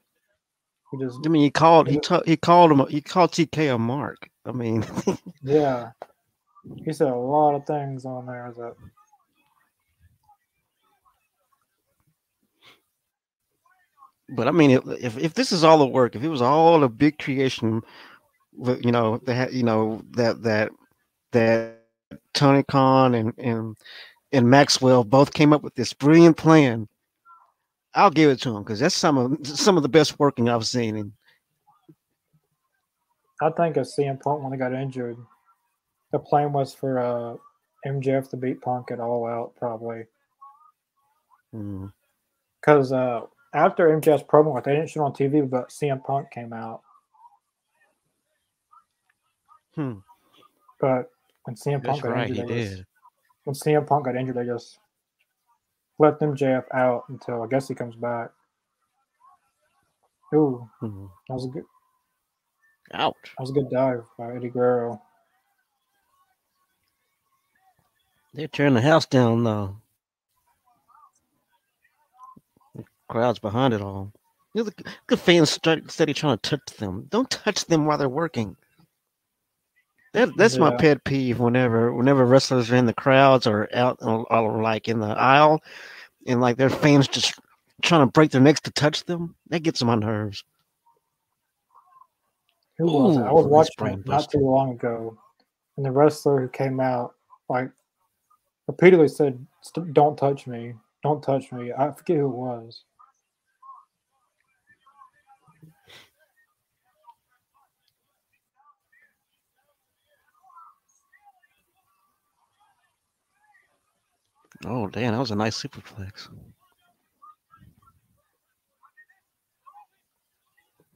Speaker 2: He just
Speaker 1: I mean, he called he ta- he called him he called TK a mark. I mean,
Speaker 2: yeah. He said a lot of things on there that
Speaker 1: but I mean, if if, this is all the work, if it was all a big creation, you know, that you know that that that Tony Khan and and and Maxwell both came up with this brilliant plan. I'll give it to them because that's some of some of the best working I've seen. And
Speaker 2: I think of CM Punk when he got injured. The plan was for uh, MJF to beat Punk at All Out, probably.
Speaker 1: mm,
Speaker 2: Because uh, after MJF's promo, they didn't shoot on TV, but CM Punk came out.
Speaker 1: hmm,
Speaker 2: But when CM Punk
Speaker 1: that's
Speaker 2: got
Speaker 1: right, he
Speaker 2: injured, just-
Speaker 1: did.
Speaker 2: when CM Punk got injured, they just let MJF out until I guess he comes back. Ooh,
Speaker 1: Hmm.
Speaker 2: that was a good
Speaker 1: Ouch.
Speaker 2: that was a good dive by Eddie Guerrero.
Speaker 1: They're tearing the house down though. The crowd's behind it all. You know, the, the fans start steady trying to touch them. Don't touch them while they're working. That that's my pet peeve. Whenever whenever wrestlers are in the crowds or out or, or like in the aisle, and like their fans just trying to break their necks to touch them, that gets on my nerves.
Speaker 2: Who was it? I was watching not too long ago, and the wrestler who came out like repeatedly said, "Don't touch me! Don't touch me!" I forget who it was.
Speaker 1: Oh damn, that was a nice superplex.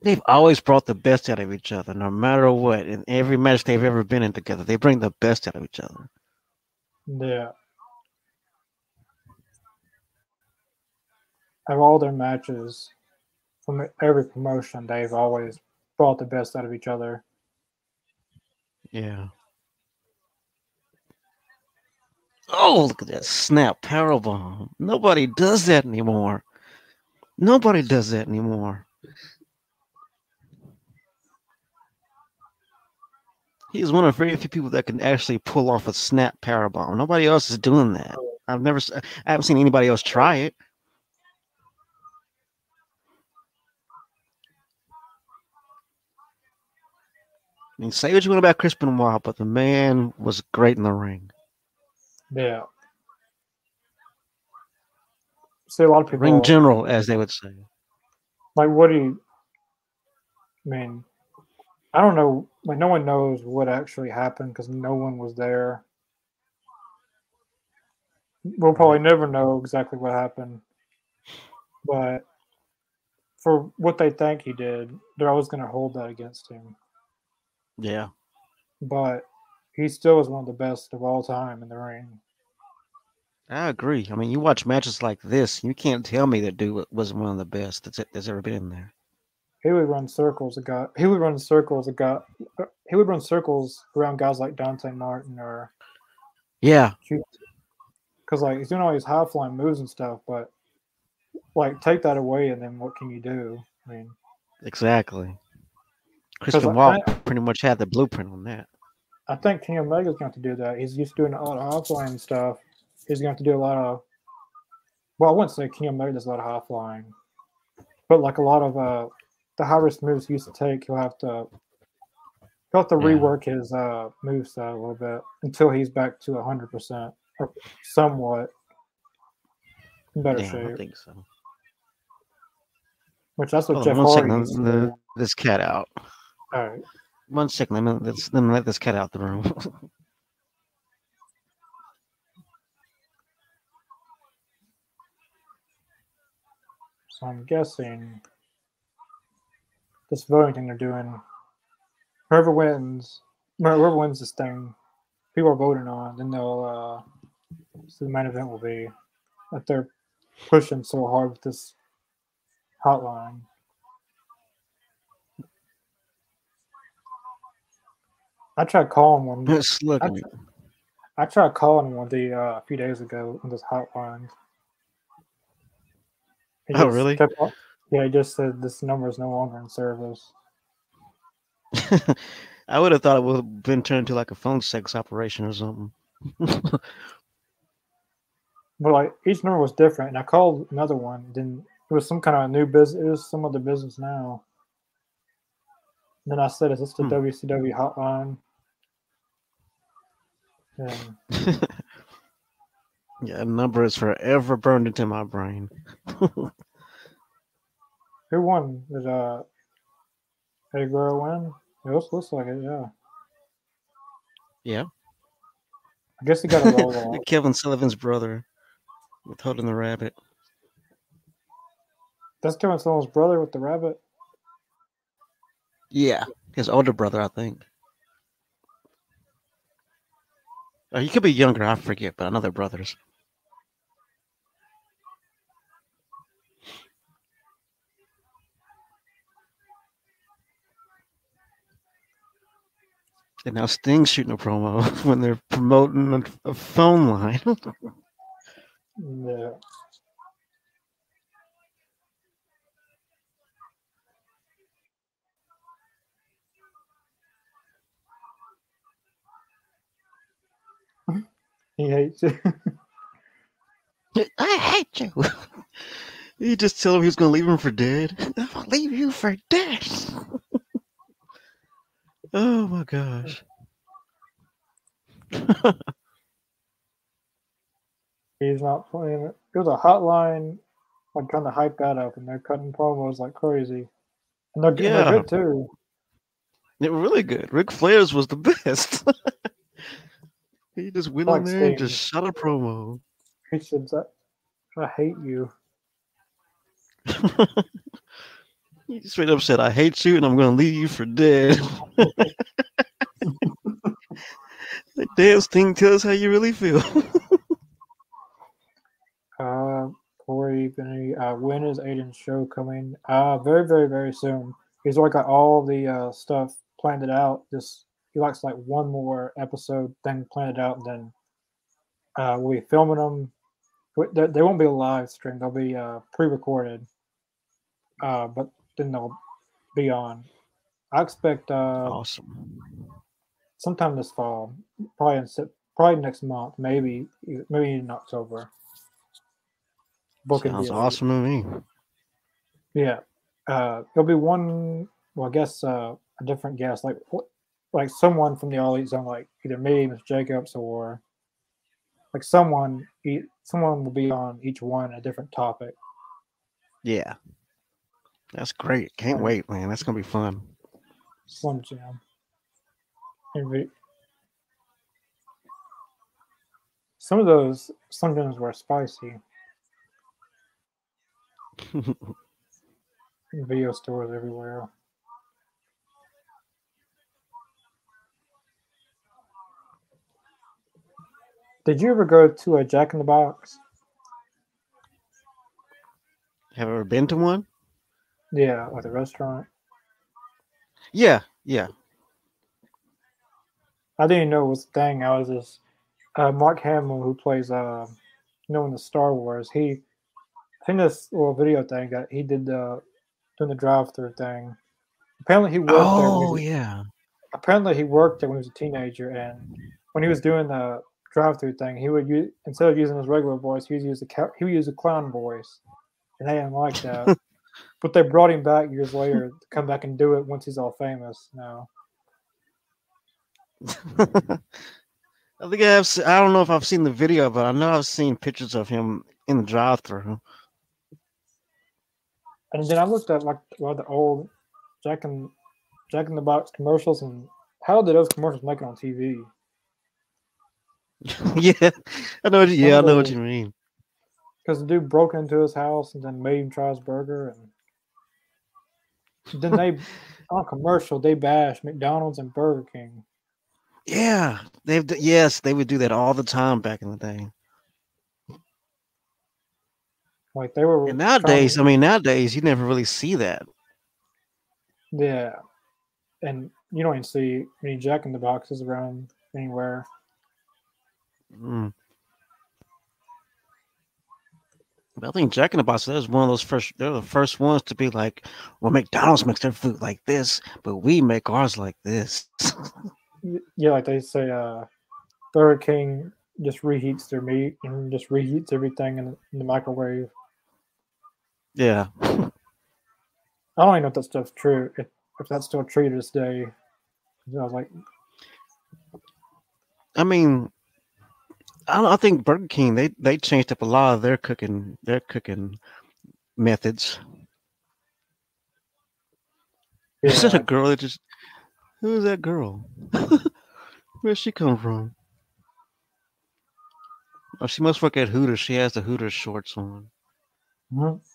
Speaker 1: They've always brought the best out of each other, no matter what. In every match they've ever been in together, they bring the best out of each other.
Speaker 2: Yeah. Of all their matches from every promotion, they've always brought the best out of each other.
Speaker 1: Yeah. Oh, look at that snap power bomb. Nobody does that anymore. Nobody does that anymore. He's one of very few people that can actually pull off a snap power bomb. Nobody else is doing that. I've never, I haven't seen anybody else try it. I mean, say what you want about Chris Benoit, but the man was great in the ring.
Speaker 2: Yeah. See, a lot of people.
Speaker 1: Ring general, as they would say.
Speaker 2: Like, what do you. I mean, I don't know. Like, no one knows what actually happened because no one was there. We'll probably never know exactly what happened. But for what they think he did, they're always going to hold that against him.
Speaker 1: Yeah.
Speaker 2: But he still is one of the best of all time in the ring.
Speaker 1: I agree. I mean, you watch matches like this, you can't tell me that dude wasn't one of the best that's that's ever been in there.
Speaker 2: He would run circles. A guy. He would run circles. A guy. He would run circles around guys like Dante Martin or.
Speaker 1: Yeah.
Speaker 2: Because like he's doing all these high flying moves and stuff, but like take that away, and then what can you do? I mean.
Speaker 1: Exactly. Chris Benoit pretty much had the blueprint on that.
Speaker 2: I think Kenny Omega's going to have to do that. He's used to doing a lot of high flying stuff he's going to have to do a lot of. Well, I wouldn't say Kenny Omega does a lot of high flying, but like a lot of uh, the high risk moves he used to take, he'll have to he'll have to yeah. rework his uh, move set a little bit until he's back to hundred percent or somewhat in better
Speaker 1: yeah,
Speaker 2: shape.
Speaker 1: I think so.
Speaker 2: Which that's what oh, Jeff Hardy.
Speaker 1: Second, the, this cat out.
Speaker 2: All right.
Speaker 1: One second. Let me, let's, let me let this cat out the room.
Speaker 2: So I'm guessing this voting thing they're doing, whoever wins, whoever wins this thing, people are voting on, then they'll, uh, so the main event will be that they're pushing so hard with this hotline. I tried calling one.
Speaker 1: It's looking. I,
Speaker 2: tried, I tried calling one the uh, a few days ago on this hotline,
Speaker 1: oh, really?
Speaker 2: Yeah, he just said this number is no longer in service.
Speaker 1: I would have thought it would have been turned to like a phone sex operation or something.
Speaker 2: but like each number was different, and I called another one. Then it was some kind of new business. It was some other business now. And then I said, "Is this the hmm. WCW hotline?"
Speaker 1: Yeah. yeah, number is forever burned into my brain.
Speaker 2: Who won? Did uh Eddie Guerrero win? It looks, looks like it, yeah.
Speaker 1: Yeah.
Speaker 2: I guess he got a roll off.
Speaker 1: Kevin Sullivan's brother with holding the rabbit.
Speaker 2: That's Kevin Sullivan's brother with the rabbit.
Speaker 1: Yeah, his older brother, I think. Oh, he could be younger. I forget, but I know they're brothers. And now Sting's shooting a promo when they're promoting a, phone line.
Speaker 2: yeah. He hates you.
Speaker 1: I hate you. You just tell him he was going to leave him for dead. I'll leave you for dead. Oh my gosh.
Speaker 2: He's not playing it. It was a hotline, like kind of hype that up, and they're cutting promos like crazy. And they're, yeah. they're good too.
Speaker 1: They're really good. Ric Flair's was the best. He just went like on there and just shot a promo.
Speaker 2: He said I hate you.
Speaker 1: He straight up said, I hate you and I'm going to leave you for dead. the dance thing tell us how you really feel.
Speaker 2: uh, Corey, uh, when is Aiden's show coming? Uh, very, very, very soon. He's already got all the uh, stuff planned it out. Just he likes like one more episode thing planned out, then uh, we'll be filming them. They won't be a live stream; they'll be uh, pre-recorded. Uh, but then they'll be on. I expect uh,
Speaker 1: awesome
Speaker 2: sometime this fall, probably in probably next month, maybe maybe in October.
Speaker 1: Booking Sounds awesome to me.
Speaker 2: Yeah, uh, there'll be one. Well, I guess uh, a different guest. Like like someone from the All Elite Zone, like either me, Mr. Jacobs, or like someone, someone will be on each one a different topic.
Speaker 1: Yeah, that's great. Can't wait, man. That's gonna be fun.
Speaker 2: Slim Jim. Every, some of those Slim Jims were spicy. Video stores everywhere. Did you ever go to a Jack in the Box?
Speaker 1: Have you ever been to one?
Speaker 2: Yeah, like a restaurant.
Speaker 1: Yeah, yeah.
Speaker 2: I didn't know it was a thing. I was just uh, Mark Hamill, who plays, uh, you know, in the Star Wars. He, I think this little video thing that he did the doing the drive-through thing. Apparently, he worked
Speaker 1: oh,
Speaker 2: there.
Speaker 1: Oh yeah.
Speaker 2: Apparently, he worked there when he was a teenager, and when he was doing the drive-through thing, he would use instead of using his regular voice, he would use a he would use a clown voice, and they didn't like that. but they brought him back years later to come back and do it once he's all famous now.
Speaker 1: I think I have. I don't know if I've seen the video, but I know I've seen pictures of him in the drive-through.
Speaker 2: And then I looked at like well, the old Jack and Jack in the Box commercials, and how did those commercials make it on TV?
Speaker 1: Yeah, I know. What, yeah, I know what you mean.
Speaker 2: Because the dude broke into his house and then made him try his burger, and then they on commercial they bash McDonald's and Burger King.
Speaker 1: Yeah, they've yes, they would do that all the time back in the day.
Speaker 2: Like they were.
Speaker 1: And nowadays, to, I mean, nowadays you never really see that.
Speaker 2: Yeah, and you don't even see any Jack in the Boxes around anywhere.
Speaker 1: Mm. I think Jack in the Box is one of those first. They're the first ones to be like, "Well, McDonald's makes their food like this, but we make ours like this."
Speaker 2: yeah, like they say, uh, Burger King just reheats their meat and just reheats everything in, in the microwave.
Speaker 1: Yeah. I
Speaker 2: don't even know if that stuff's true. If, if that's still true to this day. I was like,
Speaker 1: I mean, I, I think Burger King they they changed up a lot of their cooking their cooking methods. Yeah. Is that a girl that just? Who's that girl? Where's she come from? Oh, she must work at Hooters. She has the Hooters shorts on.
Speaker 2: Mm-hmm.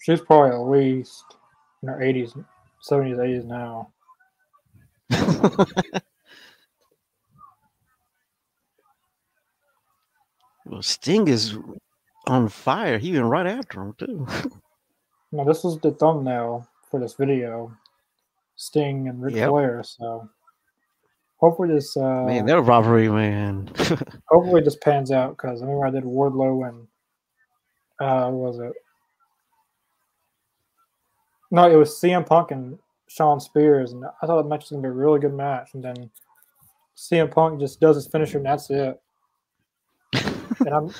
Speaker 2: She's probably at least in her 80s, 70s, 80s now.
Speaker 1: well, Sting is on fire. He went right after him, too.
Speaker 2: no, this is the thumbnail for this video Sting and Ric yep. Flair. So hopefully this. Uh,
Speaker 1: man, that robbery, man.
Speaker 2: hopefully this pans out because I remember I did Wardlow and. Uh, was it? No, it was CM Punk and Shawn Spears, and I thought the match was gonna be a really good match, and then CM Punk just does his finisher, and that's it.
Speaker 1: And I'm,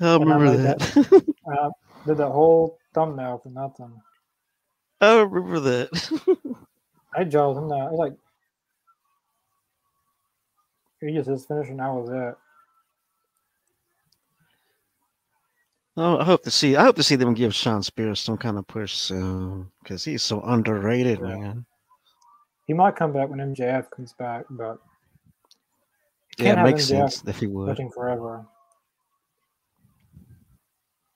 Speaker 1: I remember that. that
Speaker 2: uh, did the whole thumbnail for nothing.
Speaker 1: I remember that.
Speaker 2: I jawed him now. Like he just his finisher, and that was it.
Speaker 1: Oh, I hope to see. I hope to see them give Shawn Spears some kind of push soon because he's so underrated, yeah. man.
Speaker 2: He might come back when MJF comes back, but
Speaker 1: yeah, it makes MJF sense if he would.
Speaker 2: forever.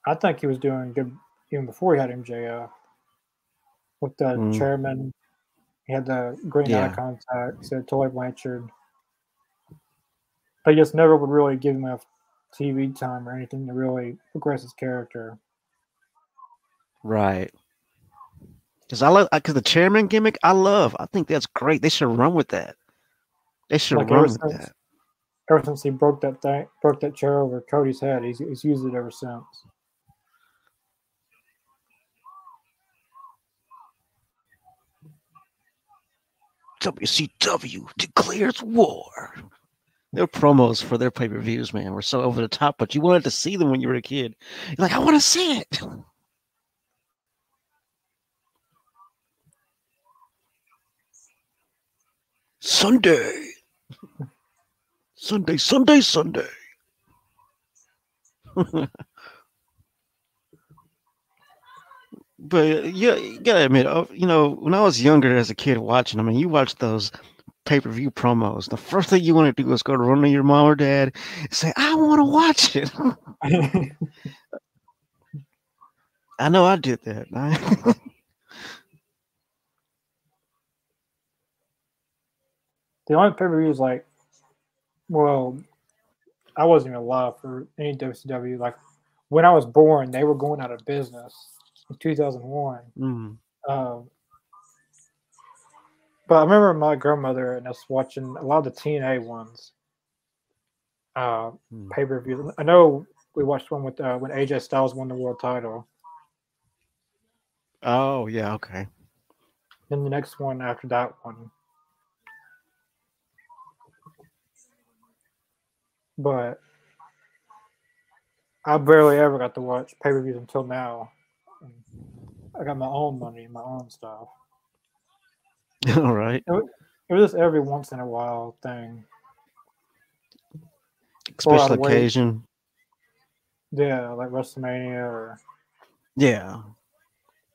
Speaker 2: I think he was doing good even before he had MJF with the mm. chairman. He had the green yeah. eye contact. Said Tully Blanchard. They just never would really give him enough TV time or anything to really progress his character.
Speaker 1: Right. Because I love because the chairman gimmick, I love. I think that's great. They should run with that. They should like run with since, that.
Speaker 2: Ever since he broke that thing, broke that chair over Cody's head, he's, he's used it ever since.
Speaker 1: WCW declares war. Their promos for their pay per views, man, were so over the top, but you wanted to see them when you were a kid. You're like, I want to see it. Sunday. Sunday, Sunday, Sunday. but yeah, you gotta admit, uh, you know, when I was younger as a kid watching, I mean, you watch those pay per view promos. The first thing you want to do is go to run to your mom or dad and say, "I want to watch it." I know I did that.
Speaker 2: the only pay per view is like, well, I wasn't even alive for any WCW. Like when I was born, they were going out of business in 2001.
Speaker 1: Mm.
Speaker 2: Um, but I remember my grandmother and us watching a lot of the TNA ones, uh,
Speaker 1: Mm.
Speaker 2: pay per view. I know we watched one with uh, when AJ Styles won the world title.
Speaker 1: Oh yeah, okay.
Speaker 2: Then the next one after that one. But I barely ever got to watch pay per views until now. I got my own money, my own stuff.
Speaker 1: All right.
Speaker 2: It was just every once in a while thing.
Speaker 1: Special
Speaker 2: I'd wait.
Speaker 1: occasion.
Speaker 2: Yeah, like WrestleMania or
Speaker 1: Yeah.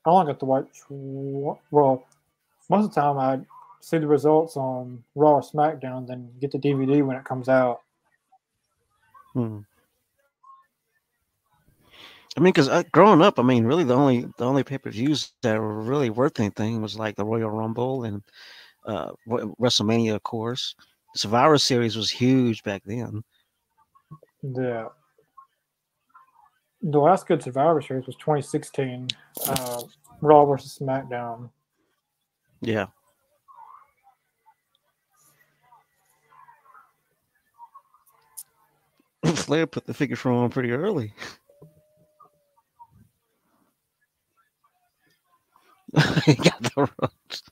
Speaker 2: I only got to watch. Well, most of the time I see the results on Raw or SmackDown, then get the DVD when it comes out.
Speaker 1: Hmm. I mean, because uh, growing up, I mean, really the only the only pay per views that were really worth anything was like the Royal Rumble and uh, WrestleMania, of course. Survivor Series was huge back then.
Speaker 2: Yeah. The last good Survivor Series was 2016, uh, Raw versus SmackDown.
Speaker 1: Yeah. Flair put the figure four on pretty early. he got the ropes.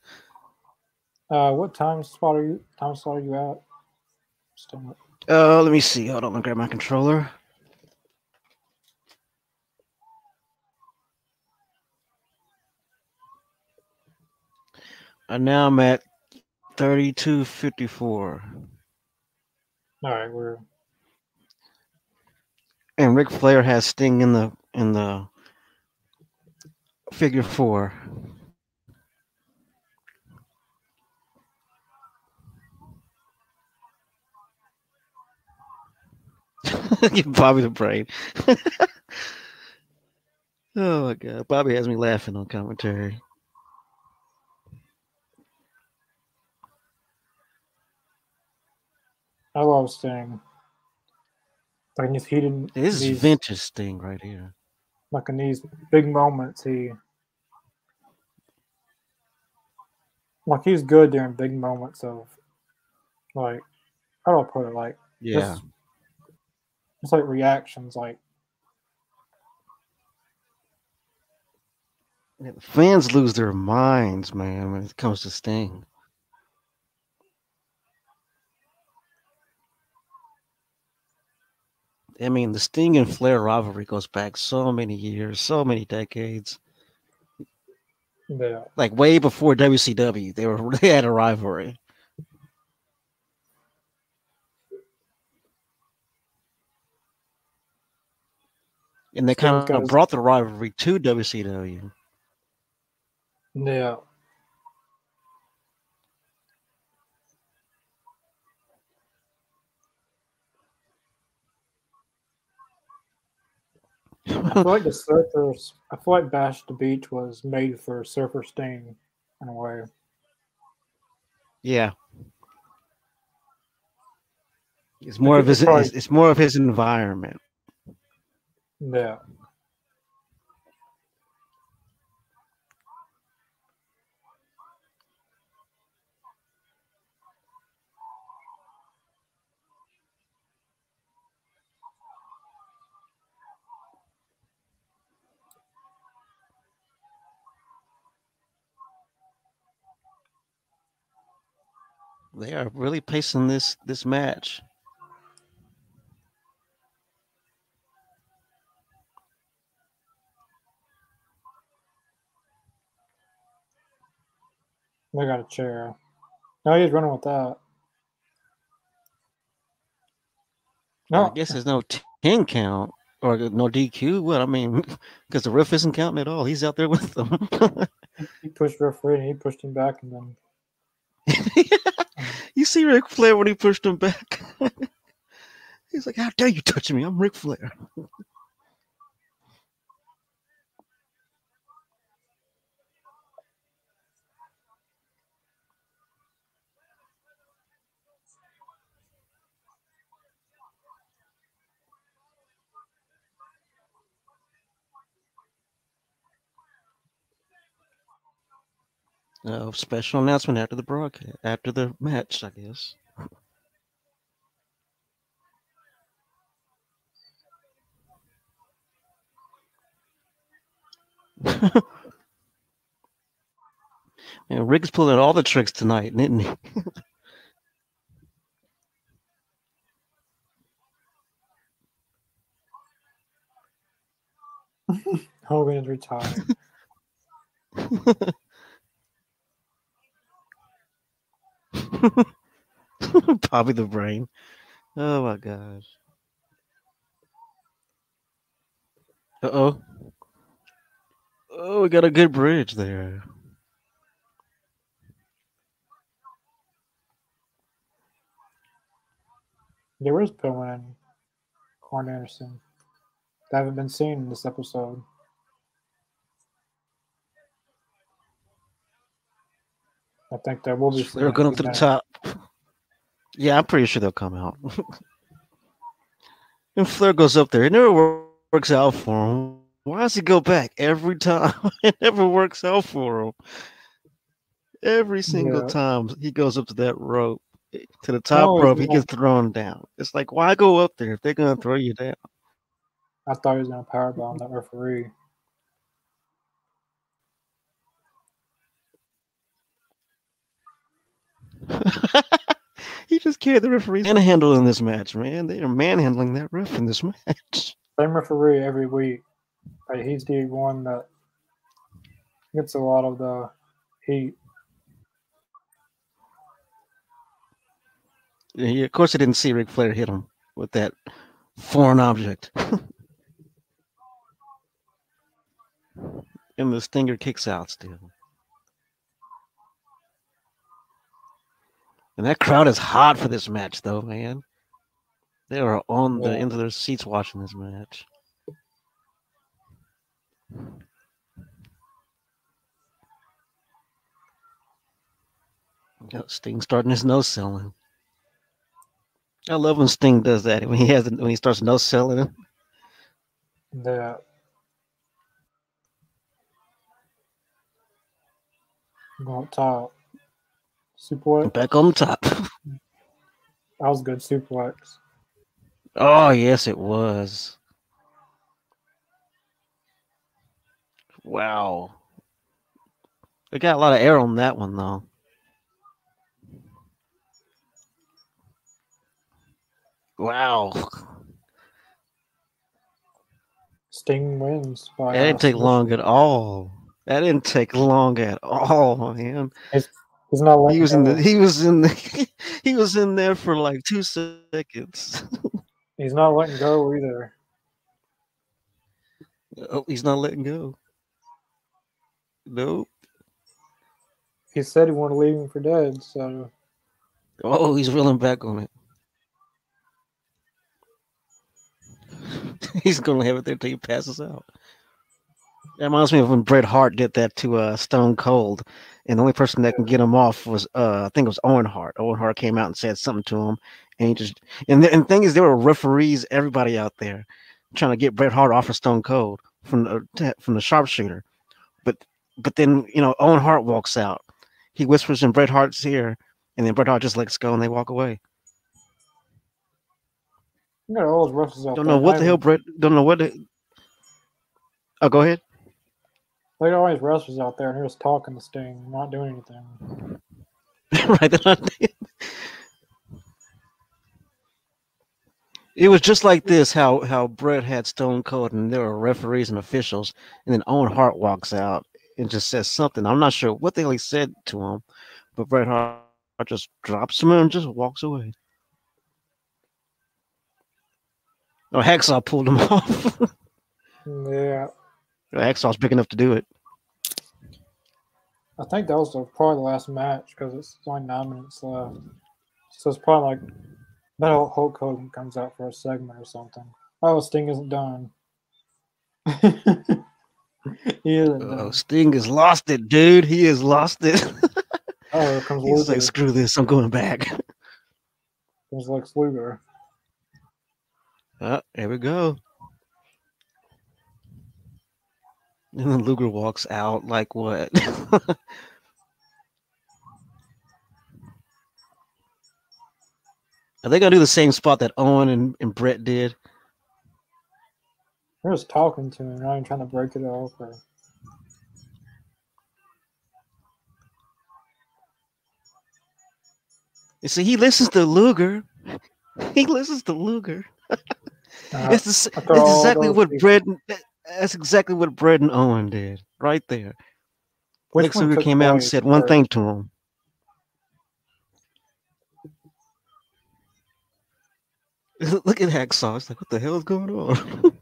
Speaker 2: Uh, what time spot are you? Time slot are you at? Still-
Speaker 1: Uh, let me see. Hold on, I'm gonna grab my controller. And now I'm at 3254.
Speaker 2: All right, we're
Speaker 1: And Ric Flair has Sting in the in the figure four. Give Bobby the brain. oh my god. Bobby has me laughing on commentary.
Speaker 2: I love Sting. Like he didn't.
Speaker 1: This is vintage Sting right here.
Speaker 2: like in these big moments, he like he's good during big moments of like how do I put it? Like
Speaker 1: Yeah.
Speaker 2: just, just like reactions, like
Speaker 1: Fans lose their minds, man, when it comes to Sting. I mean, the Sting and Flair rivalry goes back so many years, so many decades.
Speaker 2: yeah,
Speaker 1: Like way before WCW, they were they had a rivalry. And they kind of brought the rivalry to WCW.
Speaker 2: yeah. I feel like the surfers. I feel like Bash the Beach was made for Surfer Sting in a way.
Speaker 1: Yeah. It's more of his
Speaker 2: it's,
Speaker 1: it's more of his environment.
Speaker 2: Yeah.
Speaker 1: They are really pacing this this match.
Speaker 2: They got a chair. No, he's running with that.
Speaker 1: No, I guess there's no ten count or no DQ. What I mean, because the ref isn't counting at all. He's out there with them.
Speaker 2: he pushed referee and he pushed him back, and then
Speaker 1: you see Ric Flair when he pushed him back. He's like, "How dare you touch me? I'm Ric Flair." Uh, special announcement after the broadcast, after the match, I guess. Man, Rick's pulling all the tricks tonight, didn't he?
Speaker 2: Hogan is retired.
Speaker 1: Bobby the Brain. Oh my gosh. Uh oh. Oh, we got a good bridge there.
Speaker 2: There was Pillman and Arn Anderson. They haven't been seen in this episode. I think that will be.
Speaker 1: They're going up to the top. Yeah, I'm pretty sure they'll come out. and Flair goes up there. It never works out for him. Why does he go back every time? it never works out for him. Every single yeah. time he goes up to that rope, to the top oh, rope, he gets thrown down. It's like, why go up there if they're going to throw you down?
Speaker 2: I thought he was going to powerbomb that referee.
Speaker 1: he just carried the referee's manhandle in this match, man. They are manhandling that ref in this match.
Speaker 2: Same referee every week. Like he's the one that gets a lot of the heat.
Speaker 1: Yeah, of course, I didn't see Ric Flair hit him with that foreign object. and the stinger kicks out still. And that crowd is hot for this match, though, man. They are on the into their seats watching this match. Got Sting starting his no selling. I love when Sting does that when he has when he starts no selling.
Speaker 2: Yeah. Go top. Suplex.
Speaker 1: Back on top.
Speaker 2: that was good suplex.
Speaker 1: Oh yes, it was. Wow. They got a lot of air on that one though. Wow.
Speaker 2: Sting wins.
Speaker 1: that didn't take long at all. That didn't take long at all, man.
Speaker 2: He's not.
Speaker 1: He was in the. He was in the. he was in there for like two seconds.
Speaker 2: he's not letting go either.
Speaker 1: Oh, he's not letting go. Nope.
Speaker 2: He said he wanted to leave him for dead. So.
Speaker 1: Oh, he's reeling back on it. he's gonna have it there until he passes out. That reminds me of when Bret Hart did that to uh, Stone Cold and the only person that can get him off was uh, I think it was Owen Hart. Owen Hart came out and said something to him, and he just and the, and the thing is, there were referees, everybody out there, trying to get Bret Hart off of Stone Cold from the from the sharpshooter, but but then you know Owen Hart walks out, he whispers in Bret Hart's ear, and then Bret Hart just lets go and they walk away.
Speaker 2: You got all those wrestlers out
Speaker 1: Don't know what the hell Bret. Don't know what. The, oh, go ahead.
Speaker 2: They got all these wrestlers out there, and they're just talking to Sting, not doing anything.
Speaker 1: right. It was just like this how how Bret had Stone Cold and there were referees and officials, and then Owen Hart walks out and just says something. I'm not sure what the hell he said to him, but Bret Hart just drops him and just walks away. Oh, Hacksaw pulled him off.
Speaker 2: Yeah,
Speaker 1: Hacksaw's big enough to do it.
Speaker 2: I think that was the, probably the last match because it's only nine minutes left. So it's probably like that Hulk Hogan comes out for a segment or something. Oh, Sting isn't done. he isn't
Speaker 1: Oh,
Speaker 2: done.
Speaker 1: Sting has lost it, dude. He has lost it.
Speaker 2: Oh, here comes
Speaker 1: He's
Speaker 2: Luger.
Speaker 1: like, screw this. I'm going back.
Speaker 2: Comes Lex Luger.
Speaker 1: Oh, here we go. And then Luger walks out like what? Are they gonna do the same spot that Owen and, and Bret did?
Speaker 2: They're just talking to him, not even trying to break it off. Or...
Speaker 1: You see, he listens to Luger. He listens to Luger.
Speaker 2: Uh,
Speaker 1: It's, the, exactly what Bret. That's exactly what Bret and Owen did, right there.
Speaker 2: Which
Speaker 1: Luger came out and said one
Speaker 2: first?
Speaker 1: thing to him. Look at Hacksaw. It's like, what the hell is going on?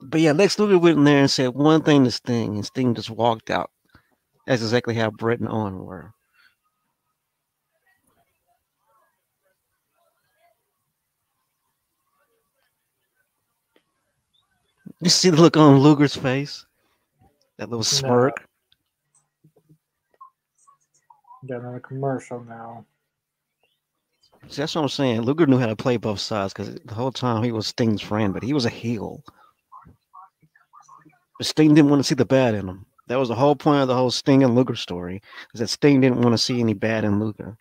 Speaker 1: but yeah, Lex Luger went in there and said one thing to Sting, and Sting just walked out. That's exactly how Bret and Owen were. You see the look on Luger's face? That little smirk.
Speaker 2: Got another commercial now.
Speaker 1: See, that's what I'm saying. Luger knew how to play both sides because the whole time he was Sting's friend, but he was a heel. But Sting didn't want to see the bad in him. That was the whole point of the whole Sting and Luger story, is that Sting didn't want to see any bad in Luger.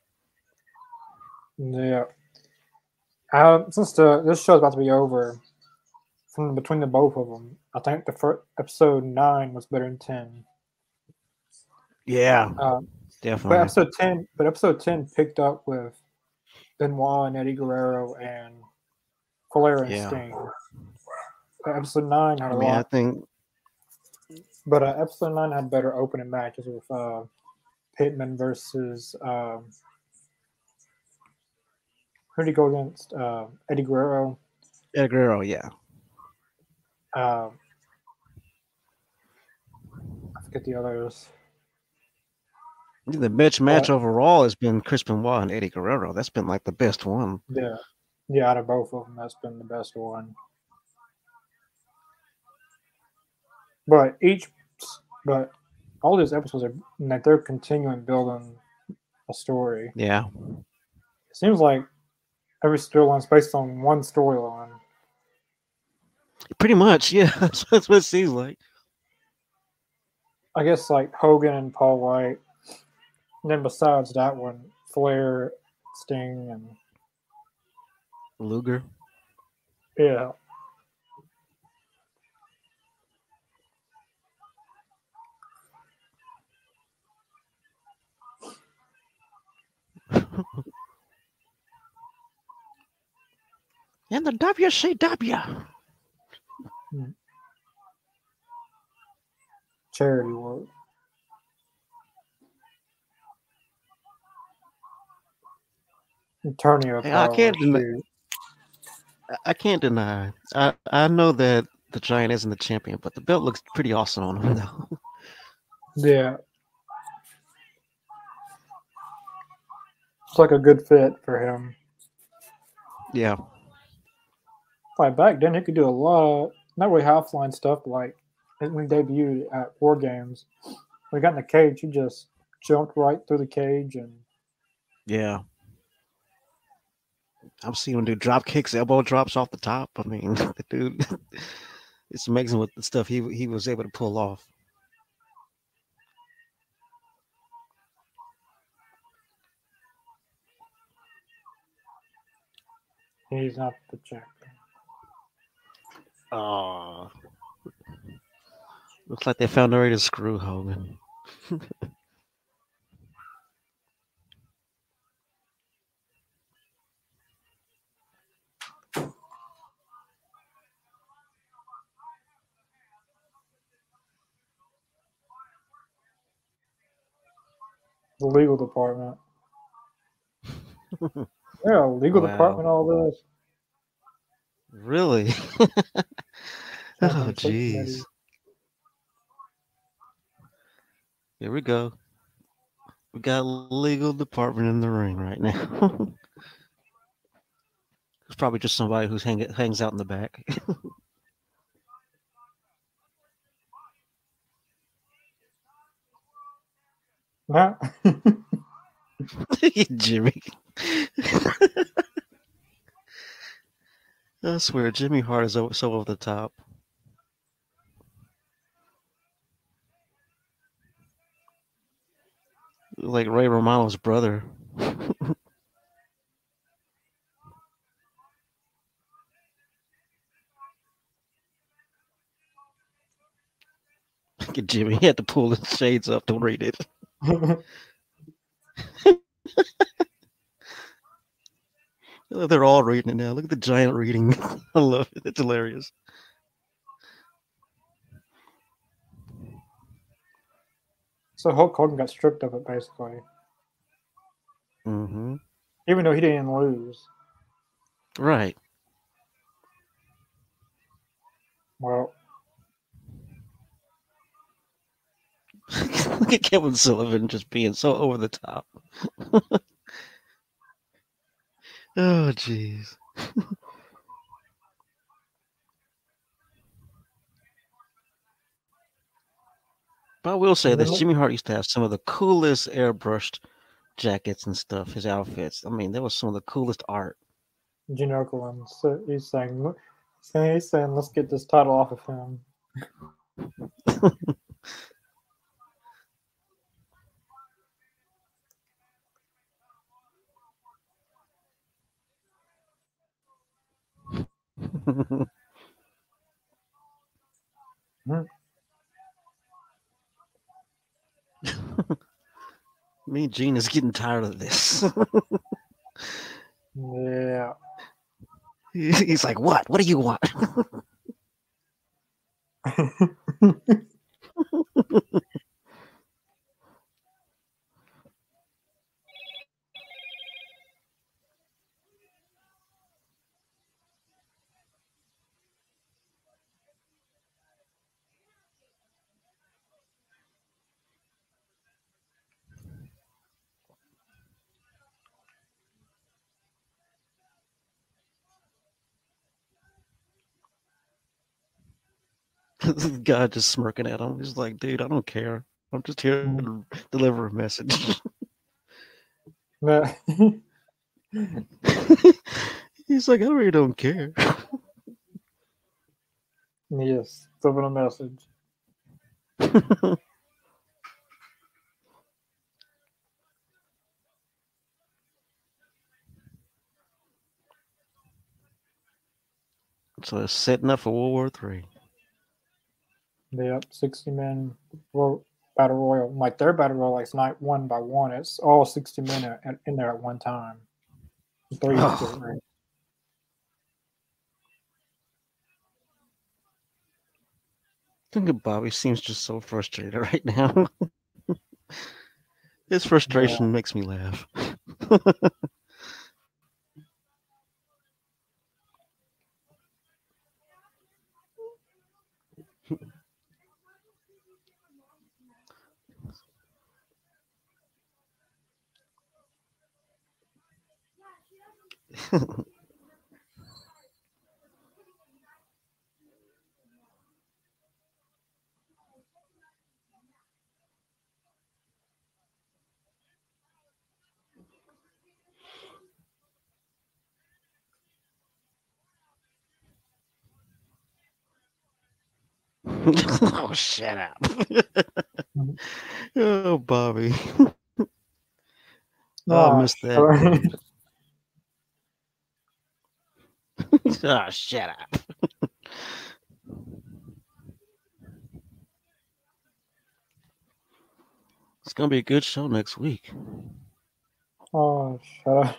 Speaker 2: Yeah. Um, since the this show's about to be over, between the both of them, I think the first episode nine was better than ten.
Speaker 1: Yeah,
Speaker 2: but
Speaker 1: definitely.
Speaker 2: episode ten, but episode ten picked up with Benoit and Eddie Guerrero and Flair and
Speaker 1: Yeah.
Speaker 2: Sting. But episode nine had
Speaker 1: I
Speaker 2: a
Speaker 1: mean, I think
Speaker 2: but uh, episode nine had better opening matches with uh, Pillman versus um, who did he go against? Uh, Eddie Guerrero.
Speaker 1: Eddie Guerrero, yeah.
Speaker 2: Um, I forget the others.
Speaker 1: The best match overall has been Chris Benoit and Eddie Guerrero. That's been like the best one.
Speaker 2: Yeah, yeah. Out of both of them, that's been the best one. But each, but all these episodes are that they're continuing building a story.
Speaker 1: Yeah.
Speaker 2: It seems like every storyline is based on one storyline.
Speaker 1: Pretty much, yeah. That's what it seems like.
Speaker 2: I guess like Hogan and Paul White. And then besides that one, Flair, Sting, and
Speaker 1: Luger.
Speaker 2: yeah.
Speaker 1: And the WCW. Mm.
Speaker 2: charity work. Antonio.
Speaker 1: Hey, I can't deny- I- I can't deny. I I know that the Giant isn't the champion, but the belt looks pretty awesome on him though.
Speaker 2: Yeah. It's like a good fit for him.
Speaker 1: yeah.
Speaker 2: Like back then, he could do a lot of not really half line stuff, but like when he debuted at War Games, he got in the cage, he just jumped right through the cage and
Speaker 1: Yeah. I've seen him do drop kicks, elbow drops off the top. I mean, the dude, it's amazing what the stuff he he was able to pull off.
Speaker 2: he's not the champion.
Speaker 1: Oh, looks like they found a way to screw Hogan.
Speaker 2: the legal department. yeah, legal
Speaker 1: wow.
Speaker 2: department, all this.
Speaker 1: Really? oh, jeez. Here we go. We got legal department in the ring right now. it's probably just somebody who's hang, hangs out in the back.
Speaker 2: Huh?
Speaker 1: Jimmy. I swear, Jimmy Hart is so over the top. Like Ray Romano's brother. Look at Jimmy. He had to pull his shades up to read it. They're all reading it now. Look at the giant reading. I love it. It's hilarious.
Speaker 2: So Hulk Hogan got stripped of it basically,
Speaker 1: hmm
Speaker 2: even though he didn't lose.
Speaker 1: Right.
Speaker 2: Well,
Speaker 1: Look at Kevin Sullivan just being so over the top. oh, jeez. but I will say this: Jimmy Hart used to have some of the coolest airbrushed jackets and stuff. His outfits. I mean, that was some of the coolest art.
Speaker 2: Gene Okerlund, so he's saying, he's saying, let's get this title off of him. Hmm.
Speaker 1: Me and Gene is getting tired of this.
Speaker 2: Yeah.
Speaker 1: He's like, "What? What do you want?" guy just smirking at him. He's like, dude, I don't care. I'm just here mm. to deliver a message. He's like, I really don't care.
Speaker 2: yes, delivering a message.
Speaker 1: so they're setting up for World War Three.
Speaker 2: Yep, 60 men ro- battle royal. Like their battle royal, like it's not one by one. It's all 60 men at, at- in there at one time. Three
Speaker 1: Oh. Think of Bobby seems just so frustrated right now. His frustration makes me laugh. oh, shut up. oh, Bobby. oh, I
Speaker 2: Ah,
Speaker 1: missed that.
Speaker 2: sure.
Speaker 1: oh, shut up. it's going to be a good show next week.
Speaker 2: oh, shut up.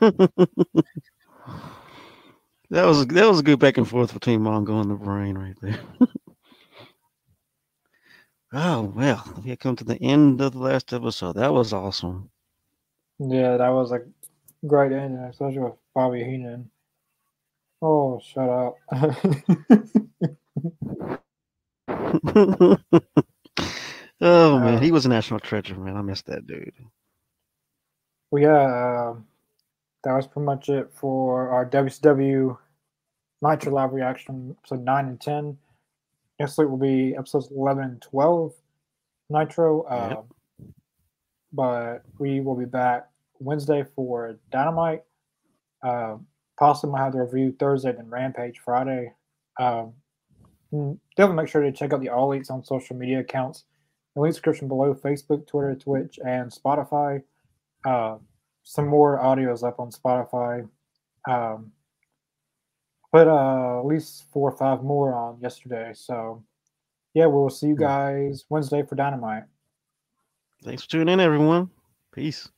Speaker 1: That was that was a good back and forth between Mongo and the Brain right there. Oh well, we have come to the end of the last episode. That was awesome.
Speaker 2: Yeah, that was a great ending, especially with Bobby Heenan. Oh, shut up.
Speaker 1: oh man, he was a national treasure, man. I miss that dude.
Speaker 2: Well, yeah, uh, that was pretty much it for our WCW Nitro Live reaction, episode 9 and 10. Next week will be episodes 11 and 12 Nitro. Uh, yep. But we will be back Wednesday for Dynamite. Uh, possibly might have the review Thursday, then Rampage Friday. Um, mm, definitely make sure to check out the All Elite Zone social media accounts. The link description below Facebook, Twitter, Twitch, and Spotify. Uh, some more audio is up on Spotify. Um, put uh, at least four or five more on yesterday. So, yeah, we'll see you guys Wednesday for Dynamite.
Speaker 1: Thanks for tuning in, everyone. Peace.